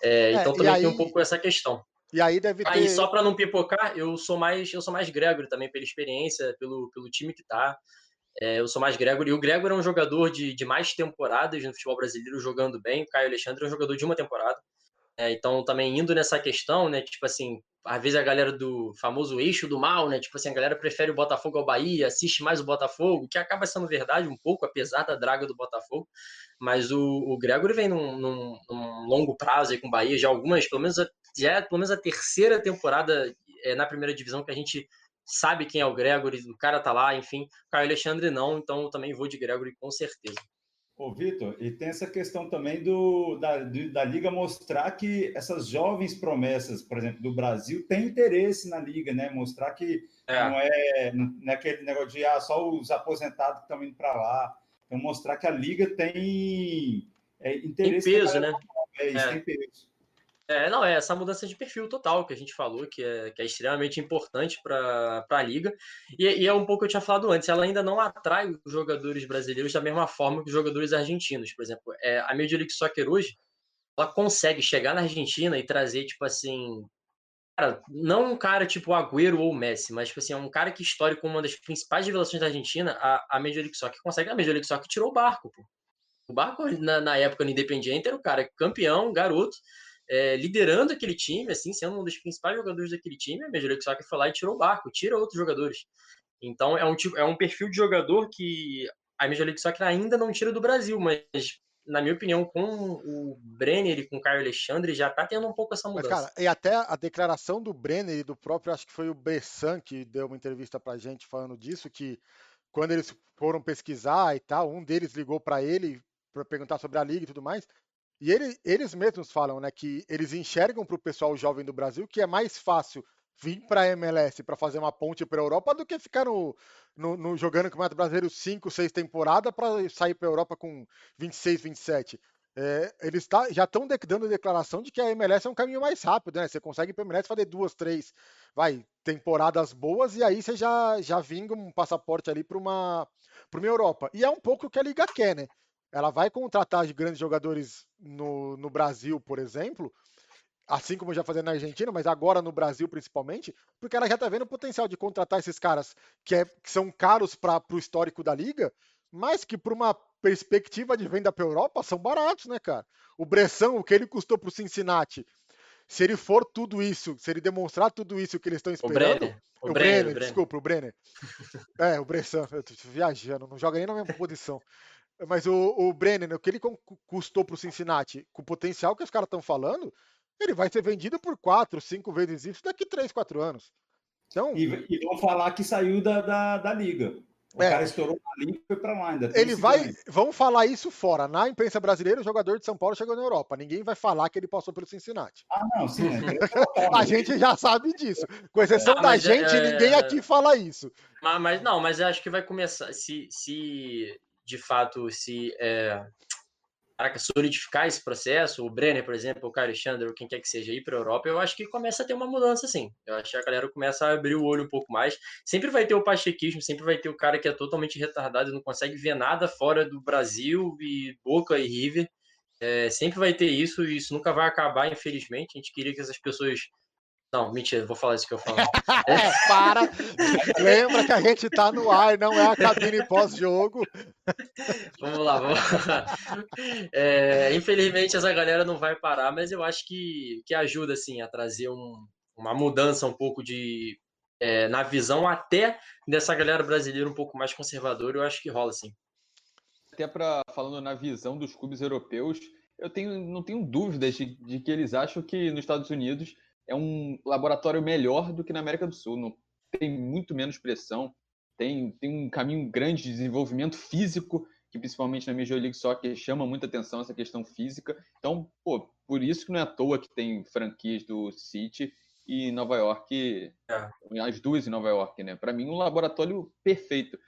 A: É, é então também aí, tem um pouco essa questão.
D: E aí deve ter.
A: Aí, só para não pipocar, eu sou mais eu sou mais Gregory também, pela experiência, pelo, pelo time que tá. É, eu sou mais Gregory. E o Gregory é um jogador de, de mais temporadas no futebol brasileiro, jogando bem. O Caio Alexandre é um jogador de uma temporada. É, então, também indo nessa questão, né? Tipo assim, às vezes a galera do famoso eixo do mal, né? Tipo assim, a galera prefere o Botafogo ao Bahia, assiste mais o Botafogo, que acaba sendo verdade um pouco, apesar da draga do Botafogo. Mas o, o Gregory vem num, num, num longo prazo aí com o Bahia, já algumas, pelo menos, já é pelo menos a terceira temporada é, na primeira divisão que a gente sabe quem é o Gregory, o cara tá lá, enfim. O Caio Alexandre não, então eu também vou de Gregory com certeza.
B: Ô, Vitor, e tem essa questão também do, da, da Liga mostrar que essas jovens promessas, por exemplo, do Brasil, têm interesse na Liga, né? Mostrar que é. não é, não é aquele negócio de ah, só os aposentados que estão indo para lá. Então, mostrar que a Liga tem é, interesse.
A: Tem peso, né?
B: É, isso é. tem peso.
A: É, não, é essa mudança de perfil total que a gente falou, que é, que é extremamente importante para a liga. E, e, é um pouco que eu tinha falado antes, ela ainda não atrai os jogadores brasileiros da mesma forma que os jogadores argentinos. Por exemplo, é, a Major League Soccer hoje, ela consegue chegar na Argentina e trazer, tipo assim. Cara, não um cara tipo Agüero ou Messi, mas tipo assim, é um cara que histórico uma das principais revelações da Argentina, a, a Major League Soccer consegue. A Major League Soccer tirou o barco, pô. O barco, na, na época no Independiente, era o cara campeão, garoto é, liderando aquele time, assim, sendo um dos principais jogadores daquele time, a Major League Soccer foi lá e tirou o barco, tira outros jogadores. Então é um, tipo, é um perfil de jogador que a Major League Soccer ainda não tira do Brasil, mas na minha opinião, com o Brenner e com o Caio Alexandre, já tá tendo um pouco essa mudança. Mas, cara,
D: e até a declaração do Brenner e do próprio, acho que foi o Bessan que deu uma entrevista pra gente falando disso, que quando eles foram pesquisar e tal, um deles ligou para ele para perguntar sobre a liga e tudo mais, e ele, eles mesmos falam né, que eles enxergam para o pessoal jovem do Brasil que é mais fácil vir para a MLS para fazer uma ponte para a Europa do que ficar no, no, no jogando Brasileiro 5, 6 temporadas para sair para a Europa com 26, 27. É, eles tá, já estão dando declaração de que a MLS é um caminho mais rápido, né? Você consegue para a MLS fazer duas, três, vai, temporadas boas e aí você já, já vinga um passaporte ali para uma, uma Europa. E é um pouco o que a Liga quer, né? Ela vai contratar grandes jogadores no, no Brasil, por exemplo, assim como já fazendo na Argentina, mas agora no Brasil principalmente, porque ela já está vendo o potencial de contratar esses caras que, é, que são caros para o histórico da liga, mas que para uma perspectiva de venda para a Europa são baratos, né, cara? O Bressão, o que ele custou para o Cincinnati, se ele for tudo isso, se ele demonstrar tudo isso que eles estão esperando. O
A: Brenner,
D: o, o Brenner, Brenner, desculpa, o Brenner. é, o Bressan, eu tô viajando, não joga nem na mesma posição. Mas o, o Brenner, o que ele custou para o Cincinnati, com o potencial que os caras estão falando, ele vai ser vendido por 4, 5 vezes isso daqui 3, 4 anos.
B: Então, e, e vão falar que saiu da, da, da liga. O é, cara estourou na liga e foi para lá ainda.
D: Ele vai. Vamos falar isso fora. Na imprensa brasileira, o jogador de São Paulo chegou na Europa. Ninguém vai falar que ele passou pelo Cincinnati.
B: Ah, não, sim. É
D: a gente já sabe disso. Com exceção ah, da gente, é... ninguém aqui fala isso.
A: Mas, mas, não, mas eu acho que vai começar. Se, se de fato, se. É caraca, solidificar esse processo, o Brenner, por exemplo, o Caio Alexandre, ou quem quer que seja ir para a Europa, eu acho que começa a ter uma mudança, sim. Eu acho que a galera começa a abrir o olho um pouco mais. Sempre vai ter o pachequismo, sempre vai ter o cara que é totalmente retardado e não consegue ver nada fora do Brasil e Boca e River. É, sempre vai ter isso e isso nunca vai acabar, infelizmente. A gente queria que essas pessoas não, mentira, vou falar isso que eu falo.
D: É, para! Lembra que a gente tá no ar, não é a cabine pós-jogo.
A: Vamos lá, vamos lá. É, infelizmente essa galera não vai parar, mas eu acho que, que ajuda assim, a trazer um, uma mudança um pouco de. É, na visão até dessa galera brasileira um pouco mais conservadora, eu acho que rola assim.
C: Até para falando na visão dos clubes europeus, eu tenho, não tenho dúvidas de, de que eles acham que nos Estados Unidos é um laboratório melhor do que na América do Sul. Não, tem muito menos pressão, tem, tem um caminho grande de desenvolvimento físico, que principalmente na Major League Soccer chama muita atenção essa questão física. Então, pô, por isso que não é à toa que tem franquias do City e Nova York, é. as duas em Nova York, né? Para mim, um laboratório perfeito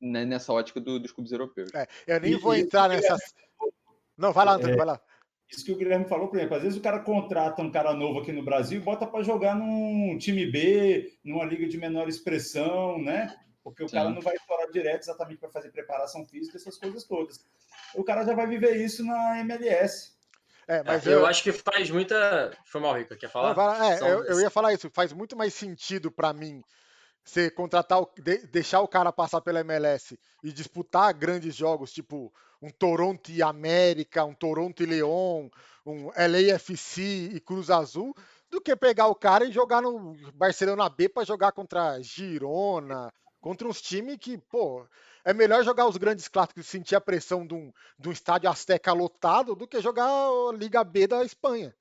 C: né, nessa ótica do, dos clubes europeus.
D: É, eu nem e, vou entrar nessa. Não, vai lá, Antônio, é, vai lá.
B: Isso que o Guilherme falou, por exemplo, às vezes o cara contrata um cara novo aqui no Brasil e bota para jogar num time B, numa liga de menor expressão, né? Porque o Sim. cara não vai fora direto exatamente para fazer preparação física, essas coisas todas. O cara já vai viver isso na MLS.
A: É, mas eu, eu, acho que faz muita. Foi mal, Rico, quer falar?
D: Não, é, eu, eu, ia falar isso. Faz muito mais sentido para mim você contratar, o, de, deixar o cara passar pela MLS e disputar grandes jogos, tipo um Toronto e América, um Toronto e León, um LAFC e Cruz Azul, do que pegar o cara e jogar no Barcelona B para jogar contra Girona, contra uns times que, pô, é melhor jogar os grandes clássicos e sentir a pressão de um, de um estádio Azteca lotado do que jogar a Liga B da Espanha.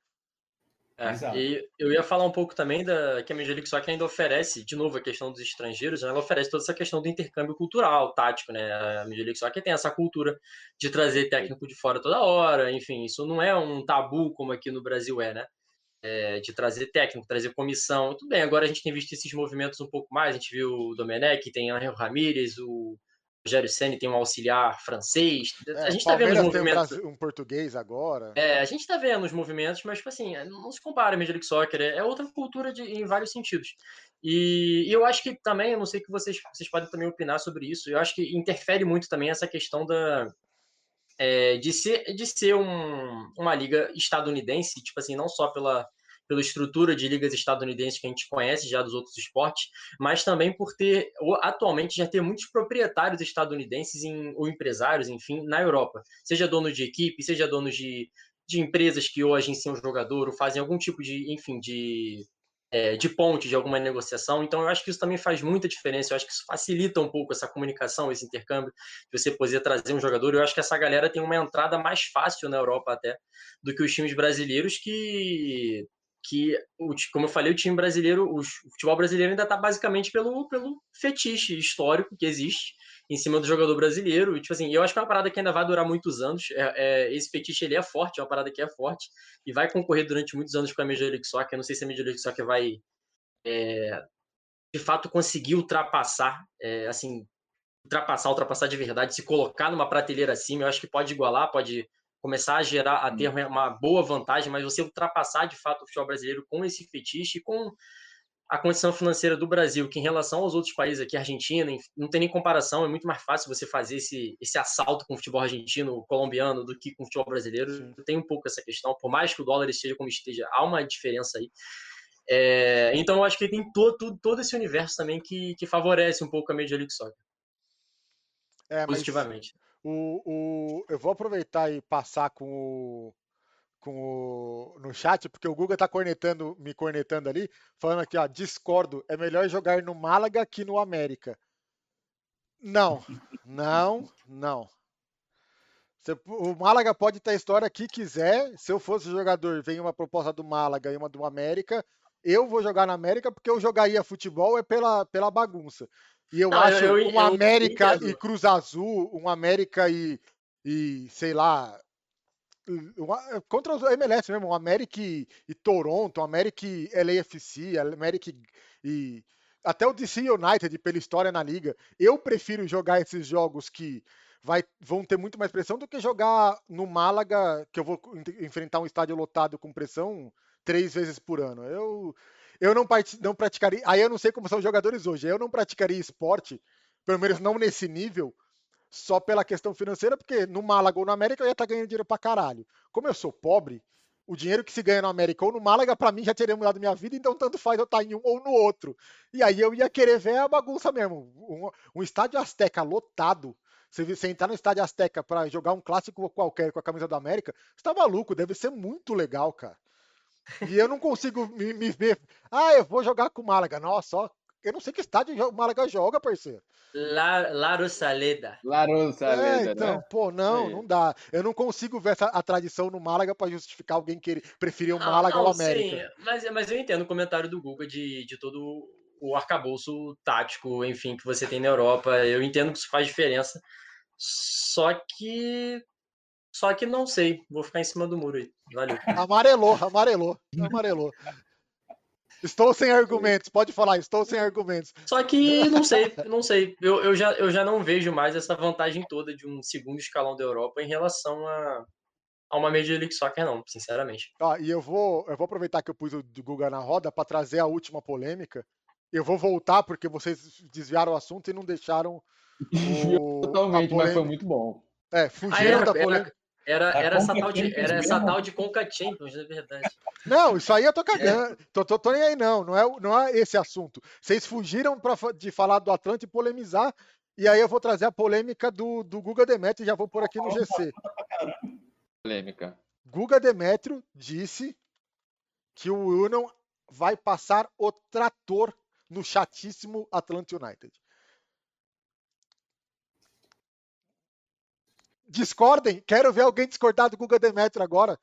A: É, e eu ia falar um pouco também da que a Major League Soccer ainda oferece, de novo, a questão dos estrangeiros, né? ela oferece toda essa questão do intercâmbio cultural, tático, né? A Major League Soccer tem essa cultura de trazer técnico de fora toda hora, enfim, isso não é um tabu como aqui no Brasil é, né? É, de trazer técnico, trazer comissão, tudo bem, agora a gente tem visto esses movimentos um pouco mais, a gente viu o Domenech, tem o Angel Ramírez, o Rogério Senni tem um auxiliar francês.
D: É, a gente está vendo os movimentos. Um, um, português agora.
A: É, a gente está vendo os movimentos, mas, tipo assim, não se compara a Major League Soccer. É, é outra cultura de, em vários sentidos. E, e, eu acho que também, eu não sei que vocês, vocês podem também opinar sobre isso, eu acho que interfere muito também essa questão da. É, de ser, de ser um, uma liga estadunidense, tipo assim, não só pela pela estrutura de ligas estadunidenses que a gente conhece já dos outros esportes, mas também por ter, atualmente, já ter muitos proprietários estadunidenses em, ou empresários, enfim, na Europa. Seja dono de equipe, seja dono de, de empresas que hoje agenciam o jogador ou fazem algum tipo de, enfim, de, é, de ponte de alguma negociação. Então, eu acho que isso também faz muita diferença. Eu acho que isso facilita um pouco essa comunicação, esse intercâmbio, de você poder trazer um jogador. Eu acho que essa galera tem uma entrada mais fácil na Europa até do que os times brasileiros que que, como eu falei, o time brasileiro, o futebol brasileiro ainda está basicamente pelo, pelo fetiche histórico que existe em cima do jogador brasileiro. E, tipo assim, eu acho que é uma parada que ainda vai durar muitos anos. É, é, esse fetiche ele é forte, é uma parada que é forte e vai concorrer durante muitos anos com a Major League Soccer. Eu não sei se a Major League Soccer vai é, de fato conseguir ultrapassar, é, assim, ultrapassar, ultrapassar de verdade, se colocar numa prateleira acima, eu acho que pode igualar, pode começar a gerar, a ter uma boa vantagem, mas você ultrapassar de fato o futebol brasileiro com esse fetiche e com a condição financeira do Brasil, que em relação aos outros países aqui, Argentina, não tem nem comparação, é muito mais fácil você fazer esse, esse assalto com o futebol argentino, colombiano, do que com o futebol brasileiro. Tem um pouco essa questão, por mais que o dólar esteja como esteja, há uma diferença aí. É, então eu acho que tem todo, todo, todo esse universo também que, que favorece um pouco a Major League Soccer. É, positivamente.
D: O, o, eu vou aproveitar e passar com o, com o, no chat, porque o Guga tá cornetando, me cornetando ali, falando aqui, ó, discordo, é melhor jogar no Málaga que no América. Não, não, não. o Málaga pode ter a história que quiser. Se eu fosse jogador, vem uma proposta do Málaga e uma do América, eu vou jogar na América porque eu jogaria futebol é pela, pela bagunça. E eu não, acho eu, eu, um América e Cruz Azul, um América e, e sei lá, contra os MLS mesmo, o América e, e Toronto, o América e LAFC, América e, e até o DC United pela história na liga. Eu prefiro jogar esses jogos que vai, vão ter muito mais pressão do que jogar no Málaga, que eu vou enfrentar um estádio lotado com pressão três vezes por ano. Eu, eu não, não praticaria. Aí eu não sei como são os jogadores hoje. Eu não praticaria esporte, pelo menos não nesse nível, só pela questão financeira, porque no Málaga ou no América eu ia estar tá ganhando dinheiro pra caralho. Como eu sou pobre, o dinheiro que se ganha no América ou no Málaga, para mim já teria mudado minha vida, então tanto faz eu estar tá em um ou no outro. E aí eu ia querer ver a bagunça mesmo. Um, um estádio Azteca lotado. Você entrar no estádio Azteca para jogar um clássico qualquer com a camisa do América, você tá maluco, deve ser muito legal, cara. E eu não consigo me, me ver. Ah, eu vou jogar com o Málaga. Nossa, ó, eu não sei que estádio o Málaga joga, parceiro.
A: La, La Rosaleda.
C: La Rosaleda,
D: é, então,
C: né?
D: pô, não, não dá. Eu não consigo ver essa, a tradição no Málaga para justificar alguém que preferir o Málaga ou o América.
A: Sim, mas, mas eu entendo o comentário do Guga de, de todo o arcabouço tático, enfim, que você tem na Europa. Eu entendo que isso faz diferença. Só que. Só que não sei. Vou ficar em cima do muro aí. Valeu.
D: Amarelou, amarelou, amarelou. Estou sem argumentos, pode falar, estou sem argumentos.
A: Só que não sei, não sei. Eu, eu, já, eu já não vejo mais essa vantagem toda de um segundo escalão da Europa em relação a, a uma Major League Soccer, não, sinceramente.
D: Ah, e eu vou, eu vou aproveitar que eu pus o Guga na roda para trazer a última polêmica. Eu vou voltar porque vocês desviaram o assunto e não deixaram
C: o, Totalmente, mas foi muito bom.
D: É, fugiram ah, era, da polêmica.
A: Era... Era, era, essa, tal de, era essa tal de Conca Champions, na verdade.
D: Não, isso aí eu tô cagando. Tô, tô, tô, nem aí, não. Não é, não é esse assunto. Vocês fugiram pra, de falar do Atlanta e polemizar. E aí eu vou trazer a polêmica do, do Guga Demetrio e já vou pôr aqui no GC.
C: Polêmica.
D: Guga Demetrio disse que o Union vai passar o trator no chatíssimo Atlanta United. Discordem. Quero ver alguém discordar do Guga Demetrio agora.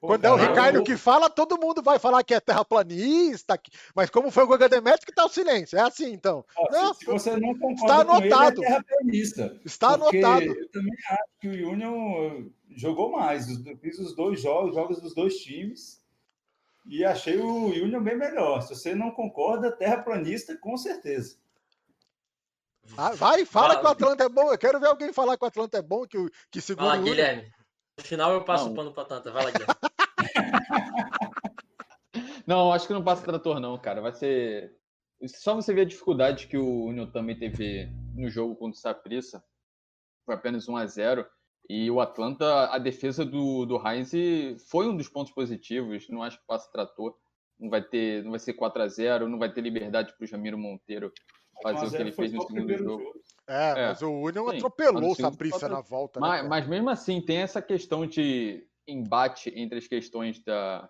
D: Pô, Quando é o Ricardo que fala, todo mundo vai falar que é terraplanista. Mas como foi o Guga Demetrio que tá o silêncio. É assim, então.
B: Ó, não, se, você não concorda está anotado. Ele, é terraplanista.
D: Está anotado.
B: Eu também acho que o Union jogou mais. Eu fiz os dois jogos, jogos dos dois times. E achei o Union bem melhor. Se você não concorda, terraplanista, com certeza.
D: Ah, vai, fala que o Atlanta é bom. Eu quero ver alguém falar que o Atlanta é bom, que, que segura
A: Fala, Guilherme. No final eu passo não. o pano pra Atlanta. Vai lá, Guilherme.
C: não, acho que não passa trator, não, cara. Vai ser. Só você ver a dificuldade que o Union também teve no jogo contra o Saprissa. Foi apenas 1 a 0 E o Atlanta, a defesa do, do Heinz foi um dos pontos positivos. Não acho que passa trator. Não vai ter, não vai ser 4 a 0 não vai ter liberdade para o Jamiro Monteiro fazer o que ele fez no segundo jogo. jogo.
D: É, é, mas o Union Sim, atropelou o Saprissa na volta.
C: Né, mas, né, mas, mesmo assim, tem essa questão de embate entre as questões da,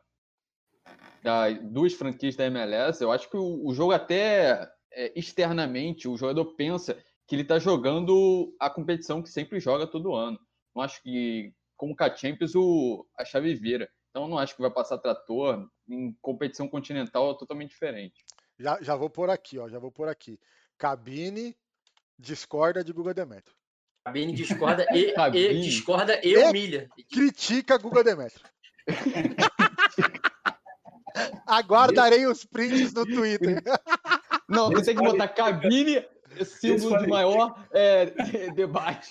C: da duas franquias da MLS. Eu acho que o, o jogo até é, externamente, o jogador pensa que ele está jogando a competição que sempre joga todo ano. Não acho que, como com a Champions, o, a chave vira. Então, não acho que vai passar trator em competição continental é totalmente diferente.
D: Já, já vou por aqui, ó. Já vou por aqui. Cabine discorda de Guga Demetrio.
A: Cabine discorda e, Cabine. e discorda e, e humilha.
D: Critica Guga Demetrio. Aguardarei os prints no Twitter.
C: Não, você tem que botar cabine, símbolo de maior é, debate.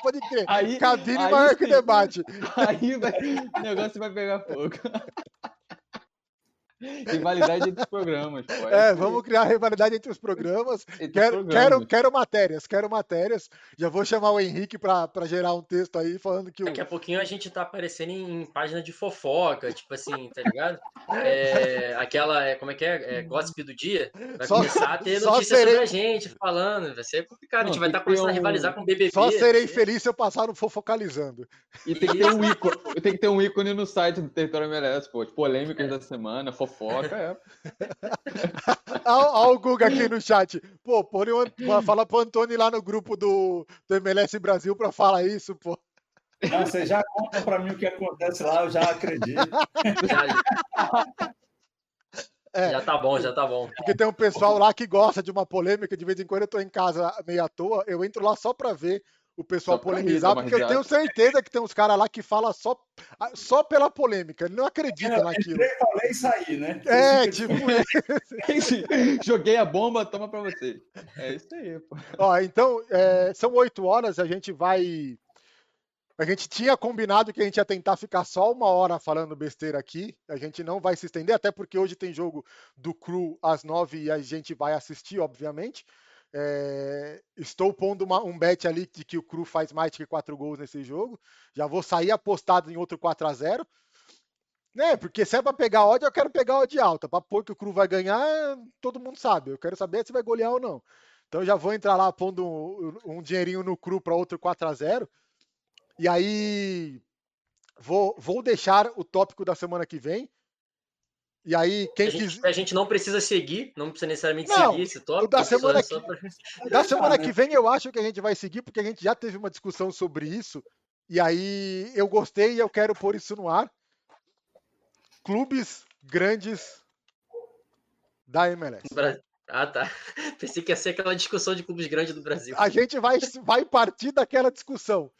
D: Pode crer.
C: Aí,
D: Cabine
C: aí
D: maior que debate.
C: Aí vai, o negócio vai pegar fogo. Rivalidade entre os programas, pô.
D: É,
C: aí,
D: vamos criar rivalidade entre os programas.
C: entre os
D: Quero,
C: programas.
D: quero, quero matérias, quero matérias. Já vou chamar o Henrique para gerar um texto aí falando que o.
A: Daqui a pouquinho a gente tá aparecendo em, em página de fofoca, tipo assim, tá ligado? É, aquela, é, como é que é? é? Gossip do dia. Vai
D: Só-
A: começar a ter
D: só
A: notícia
D: serei-
A: sobre a gente, falando. Vai ser complicado. a
C: Não,
A: gente vai estar
C: que
A: começando
C: ter
A: a rivalizar
C: um-
A: com o BBB.
D: Só serei
A: ser-
D: feliz se eu passar no fofocalizando.
C: E tem que, ter um ícone, tem que ter um ícone no site do Território MLS, pô. Tipo, polêmicas da semana, fofoca, é.
D: Olha o Guga aqui no chat. Pô, põe o, fala pro Antônio lá no grupo do, do MLS Brasil para falar isso, pô.
B: Não, você já conta para mim o que acontece lá, eu já acredito.
A: Já,
D: É.
A: já tá bom, já tá bom.
D: Porque tem um pessoal lá que gosta de uma polêmica. De vez em quando eu tô em casa meio à toa, eu entro lá só para ver o pessoal
C: Só
D: polemizar,
C: uma
D: porque eu tenho certeza que tem uns caras lá que falam só, só pela polêmica. Ele não acredita naquilo.
B: Entrei, falei e saí, né?
D: É,
B: Você
D: tipo,
C: Joguei a bomba, toma pra vocês. É isso aí, pô.
D: Ó, então, é, são oito horas, a gente vai. A gente tinha combinado que a gente ia tentar ficar só uma hora falando besteira aqui. A gente não vai se estender, até porque hoje tem jogo do Cru às nove e a gente vai assistir, obviamente. É, estou pondo uma- um bet ali de que o Cru faz mais de quatro gols nesse jogo. Já vou sair apostado em outro 4 a 0 né? Porque se é pra pegar ódio, eu quero pegar ódio alta. Pra pôr que o Cru vai ganhar, todo mundo sabe. Eu quero saber se vai golear ou não. Então já vou entrar lá pondo um, um dinheirinho no Cru para outro 4 a 0 E aí vou, vou deixar o tópico da semana que vem. E aí, quem
A: A gente,
D: quiser.
A: a gente não precisa seguir, não precisa necessariamente
D: Não,
A: seguir esse tópico.
D: da
A: só-
D: semana
A: só
D: que-
A: pra-
D: Da semana que vem eu acho que a gente vai seguir, porque a gente já teve uma discussão sobre isso. E aí eu gostei e eu quero pôr isso no ar. Clubes grandes da MLS.
A: Ah, tá. Pensei que ia ser aquela discussão de clubes grandes do Brasil.
D: A gente vai, vai partir daquela discussão.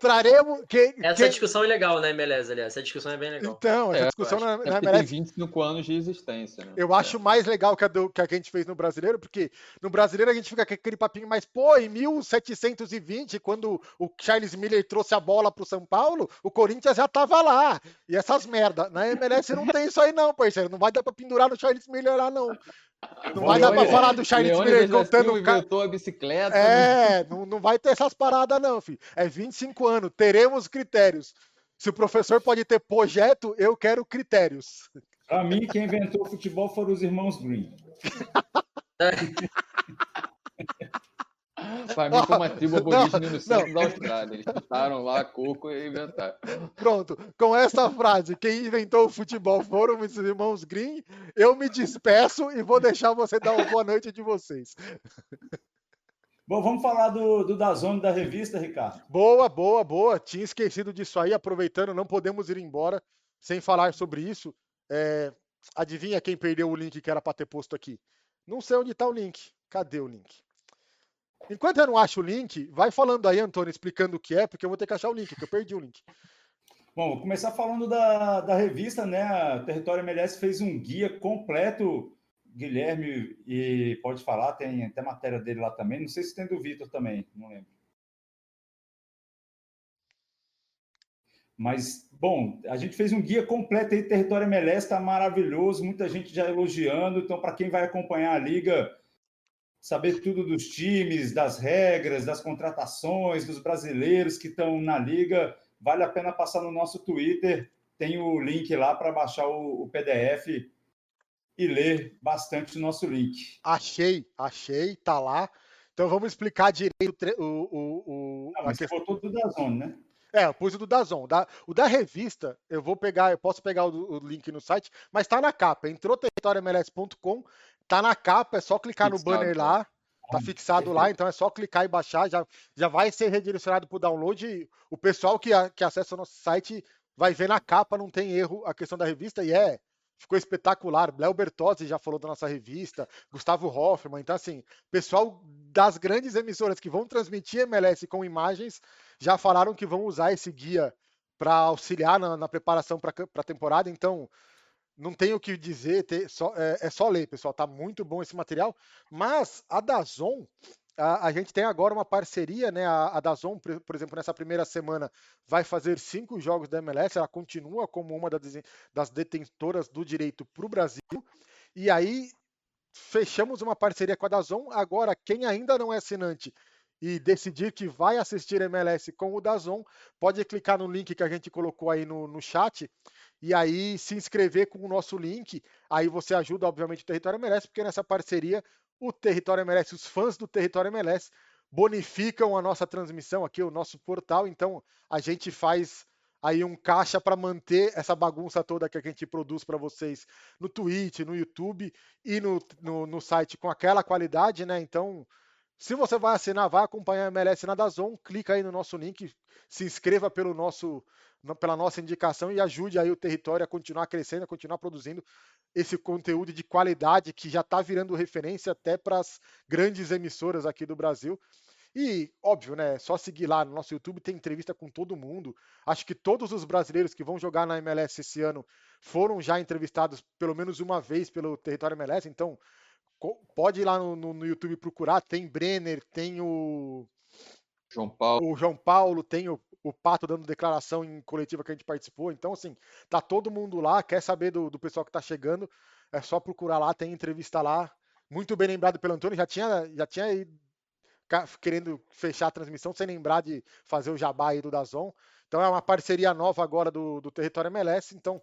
D: Traremos. Que,
A: Essa
D: que-
A: discussão é legal, né, MLS, aliás? Essa discussão é bem legal.
D: Então, essa
C: É,
D: discussão
A: eu
D: na,
C: É
D: na
C: porque tem
D: MLS
C: 25 anos de existência, né?
D: Eu acho mais legal que a, do- que a que a gente fez no brasileiro, porque no brasileiro a gente fica com aquele papinho mais, pô, em 1720, quando o Charles Miller trouxe a bola pro São Paulo, o Corinthians já tava lá. E essas merda. Na MLS não tem isso aí, não, parceiro. Não vai dar pra pendurar no Charles Miller lá, não. Não vai dar pra falar do Miller
C: da
D: contando o ca...
C: inventou a bicicleta. né?
D: É, não, não vai ter essas paradas, não, filho. É 25 anos, teremos critérios. Se o professor pode ter projeto, eu quero critérios.
B: Para mim, quem inventou o futebol foram os irmãos Green.
C: Pra mim, foi uma tribo aborígene no centro da Austrália. Eles chutaram lá coco e inventaram.
D: Pronto, com essa frase, quem inventou o futebol foram os irmãos Green. Eu me despeço e vou deixar você dar uma boa noite de vocês.
B: Bom, vamos falar do, do Dazone da revista, Ricardo.
D: Boa, boa, boa. Tinha esquecido disso aí, aproveitando, não podemos ir embora sem falar sobre isso. É, adivinha quem perdeu o link que era para ter posto aqui? Não sei onde está o link. Cadê o link? Enquanto eu não acho o link, vai falando aí, Antônio, explicando o que é, porque eu vou ter que achar o link, que eu perdi o link.
B: Bom, vou começar falando da, da revista, né? A Território MLS fez um guia completo. Guilherme e pode falar, tem até matéria dele lá também. Não sei se tem do Vitor também, não lembro. Mas, bom, a gente fez um guia completo aí, Território MLS, está maravilhoso, muita gente já elogiando. Então, para quem vai acompanhar a liga, saber tudo dos times, das regras, das contratações, dos brasileiros que estão na liga, vale a pena passar no nosso Twitter. Tem o link lá para baixar o, o PDF e ler bastante o nosso link.
D: Achei, achei, tá lá. Então vamos explicar direito o o, o,
B: Ah, mas você botou do Dazone, né?
D: É, eu pus o do Dazon. Da, o da revista, eu vou pegar, eu posso pegar o, o link no site, mas tá na capa. Entrou territoriomls.com, tá na capa, é só clicar no
C: Fixado,
D: banner
C: né?
D: lá. Tá fixado lá, então é só clicar e baixar, já, já vai ser redirecionado para o download. O pessoal que, a- que acessa o nosso site vai ver na capa, não tem erro a questão da revista, e é, ficou espetacular. Léo Bertozzi já falou da nossa revista, Gustavo Hoffman, então assim, pessoal das grandes emissoras que vão transmitir MLS com imagens já falaram que vão usar esse guia para auxiliar na, na preparação para a temporada, então não tenho o que dizer, ter, só, é, é, só ler, pessoal. Tá muito bom esse material. Mas a Dazon, a, a gente tem agora uma parceria, né? A, a Dazon, por, por, exemplo, nessa primeira semana vai fazer cinco jogos da MLS. Ela continua como uma das, das detentoras do direito para o Brasil. E aí fechamos uma parceria com a Dazon. Agora, quem ainda não é assinante e decidir que vai assistir MLS com o Dazon, pode clicar no link que a gente colocou aí no, no chat e aí se inscrever com o nosso link. Aí você ajuda, obviamente, o Território MLS, porque nessa parceria o Território MLS, os fãs do Território MLS bonificam a nossa transmissão aqui, o nosso portal. Então a gente faz aí um caixa para manter essa bagunça toda que a gente produz para vocês no Twitch, no YouTube e no, no, no, site com aquela qualidade, né? Então, se você vai assinar, vai acompanhar a MLS na Dazon, clica aí no nosso link, se inscreva pelo nosso pela nossa indicação e ajude aí o território a continuar crescendo, a continuar produzindo esse conteúdo de qualidade que já está virando referência até para as grandes emissoras aqui do Brasil. E, óbvio, né? Só seguir lá no nosso YouTube, tem entrevista com todo mundo. Acho que todos os brasileiros que vão jogar na MLS esse ano foram já entrevistados pelo menos uma vez pelo território MLS. Então, pode ir lá no, no, no YouTube procurar. Tem Brenner, tem o.
C: João Paulo.
D: O João Paulo, tem o o Pato dando declaração em coletiva que a gente participou. Então, assim, tá todo mundo lá, quer saber do, do pessoal que tá chegando, é só procurar lá, tem entrevista lá. Muito bem lembrado pelo Antônio, já tinha, já tinha ido, querendo fechar a transmissão sem lembrar de fazer o jabá aí do Dazon. Então é uma parceria nova agora do, do Território MLS. Então,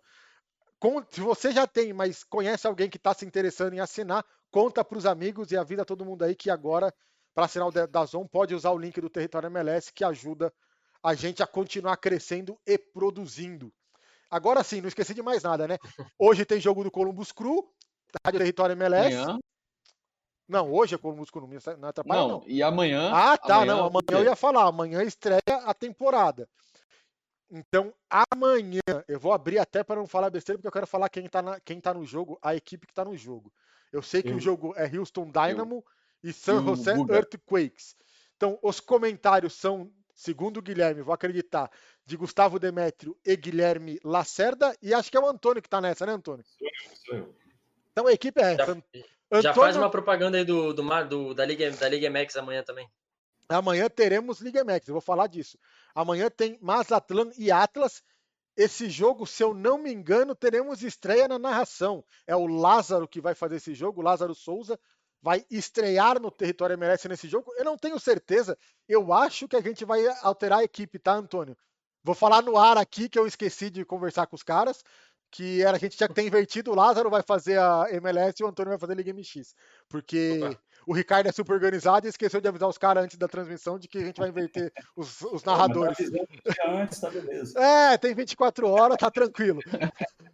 D: se você já tem, mas conhece alguém que está se interessando em assinar, conta para os amigos e avisa todo mundo aí que agora, para assinar o Dazon, pode usar o link do Território MLS que ajuda a gente a continuar crescendo e produzindo. Agora sim, não esqueci de mais nada, né? Hoje tem jogo do Columbus Crew, Rádio Território MLS. Amanhã. Não, hoje é Columbus Crew, não atrapalha, não, não.
C: E amanhã.
D: Ah, tá, amanhã, não. Amanhã eu ia falar, amanhã estreia a temporada. Então, amanhã, eu vou abrir até para não falar besteira, porque eu quero falar quem está quem tá no jogo, a equipe que está no jogo. Eu sei que eu. o jogo é Houston Dynamo eu. e San Jose Earthquakes. Então, os comentários são segundo o Guilherme, vou acreditar, de Gustavo Demétrio e Guilherme Lacerda, e acho que é o Antônio que está nessa, né, Antônio? Sou eu. Então a equipe é essa. Já,
A: Antônio... já faz uma propaganda aí do, do, do, da, Liga, da Liga MX amanhã também.
D: Amanhã teremos Liga MX, eu vou falar disso. Amanhã tem Mazatlan e Atlas. Esse jogo, se eu não me engano, teremos estreia na narração. É o Lázaro que vai fazer esse jogo, Lázaro Souza, vai estrear no território MLS nesse jogo. Eu não tenho certeza. Eu acho que a gente vai alterar a equipe, tá, Antônio? Vou falar no ar aqui que eu esqueci de conversar com os caras. Que era, a gente tinha que ter invertido. O Lázaro vai fazer a MLS e o Antônio vai fazer a Liga MX. Porque Opa. O Ricardo é super organizado e esqueceu de avisar os caras antes da transmissão de que a gente vai inverter os, os narradores.
B: antes, tá beleza.
D: É, tem 24 horas, tá tranquilo.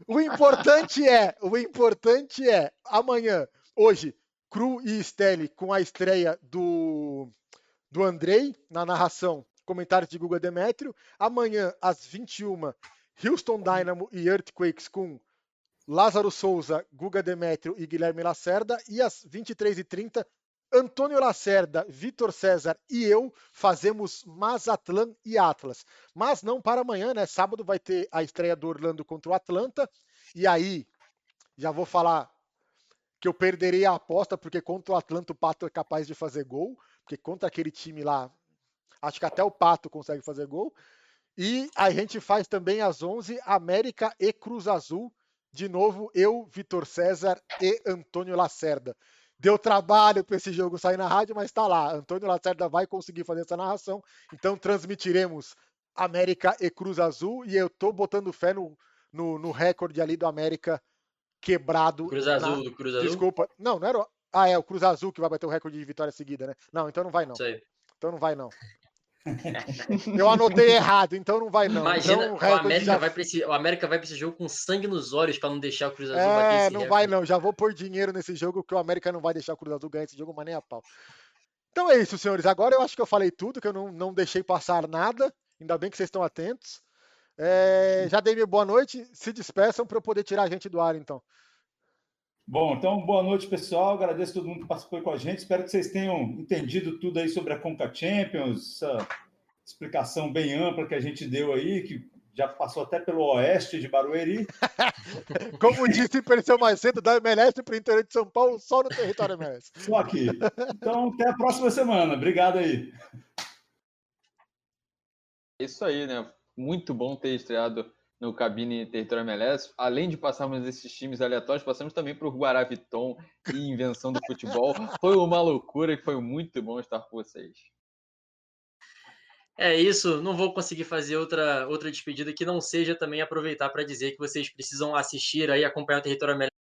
D: O importante é, o importante é, amanhã, hoje, Cru e Stelle com a estreia do, do Andrei na narração, comentários de Guga Demétrio. Amanhã, às 21 Houston Dynamo e Earthquakes com Lázaro Souza, Guga Demétrio e Guilherme Lacerda. E às 23h30, Antônio Lacerda, Vitor César e eu fazemos Mazatlan e Atlas. Mas não para amanhã, né? Sábado vai ter a estreia do Orlando contra o Atlanta. E aí, já vou falar que eu perderia a aposta, porque contra o Atlanta o Pato é capaz de fazer gol, porque contra aquele time lá, acho que até o Pato consegue fazer gol. E a gente faz também às 11 América e Cruz Azul. De novo, eu, Vitor César e Antônio Lacerda. Deu trabalho para esse jogo sair na rádio, mas está lá. Antônio Lacerda vai conseguir fazer essa narração. Então transmitiremos América e Cruz Azul. E eu estou botando fé no, no, no recorde ali do América quebrado.
A: Cruz Azul, na... do Cruz Azul?
D: Desculpa. Não, não era. Ah, é o Cruz Azul que vai bater o recorde de vitória seguida, né? Não, então não vai não. Então não vai não. Eu anotei errado, então não vai não.
A: Imagina,
D: então,
A: o, América já... vai esse, o América vai para esse jogo com sangue nos olhos para não deixar o Cruz Azul
D: é,
A: bater
D: esse não recorde. vai não. Já vou pôr dinheiro nesse jogo que o América não vai deixar o Cruz Azul ganhar esse jogo, mas nem a pau. Então é isso, senhores. Agora eu acho que eu falei tudo, que eu não, não deixei passar nada. Ainda bem que vocês estão atentos. É, já dei minha boa noite. Se despeçam para eu poder tirar a gente do ar, então.
B: Bom, então boa noite, pessoal. Agradeço a todo mundo que participou com a gente. Espero que vocês tenham entendido tudo aí sobre a Conca Champions, essa explicação bem ampla que a gente deu aí, que já passou até pelo oeste de Barueri.
D: Como disse Perseu mais cedo, da MLS para o interior de São Paulo, só no território MLS.
B: Só aqui. Então, até a próxima semana. Obrigado aí.
C: É isso aí, né? Muito bom ter estreado no Cabine Território MLS. Além de passarmos esses times aleatórios, passamos também para o Guaraviton e Invenção do Futebol. Foi uma loucura que foi muito bom estar com vocês.
A: É isso, não vou conseguir fazer outra, outra despedida que não seja também aproveitar para dizer que vocês precisam assistir aí, acompanhar o Território MLS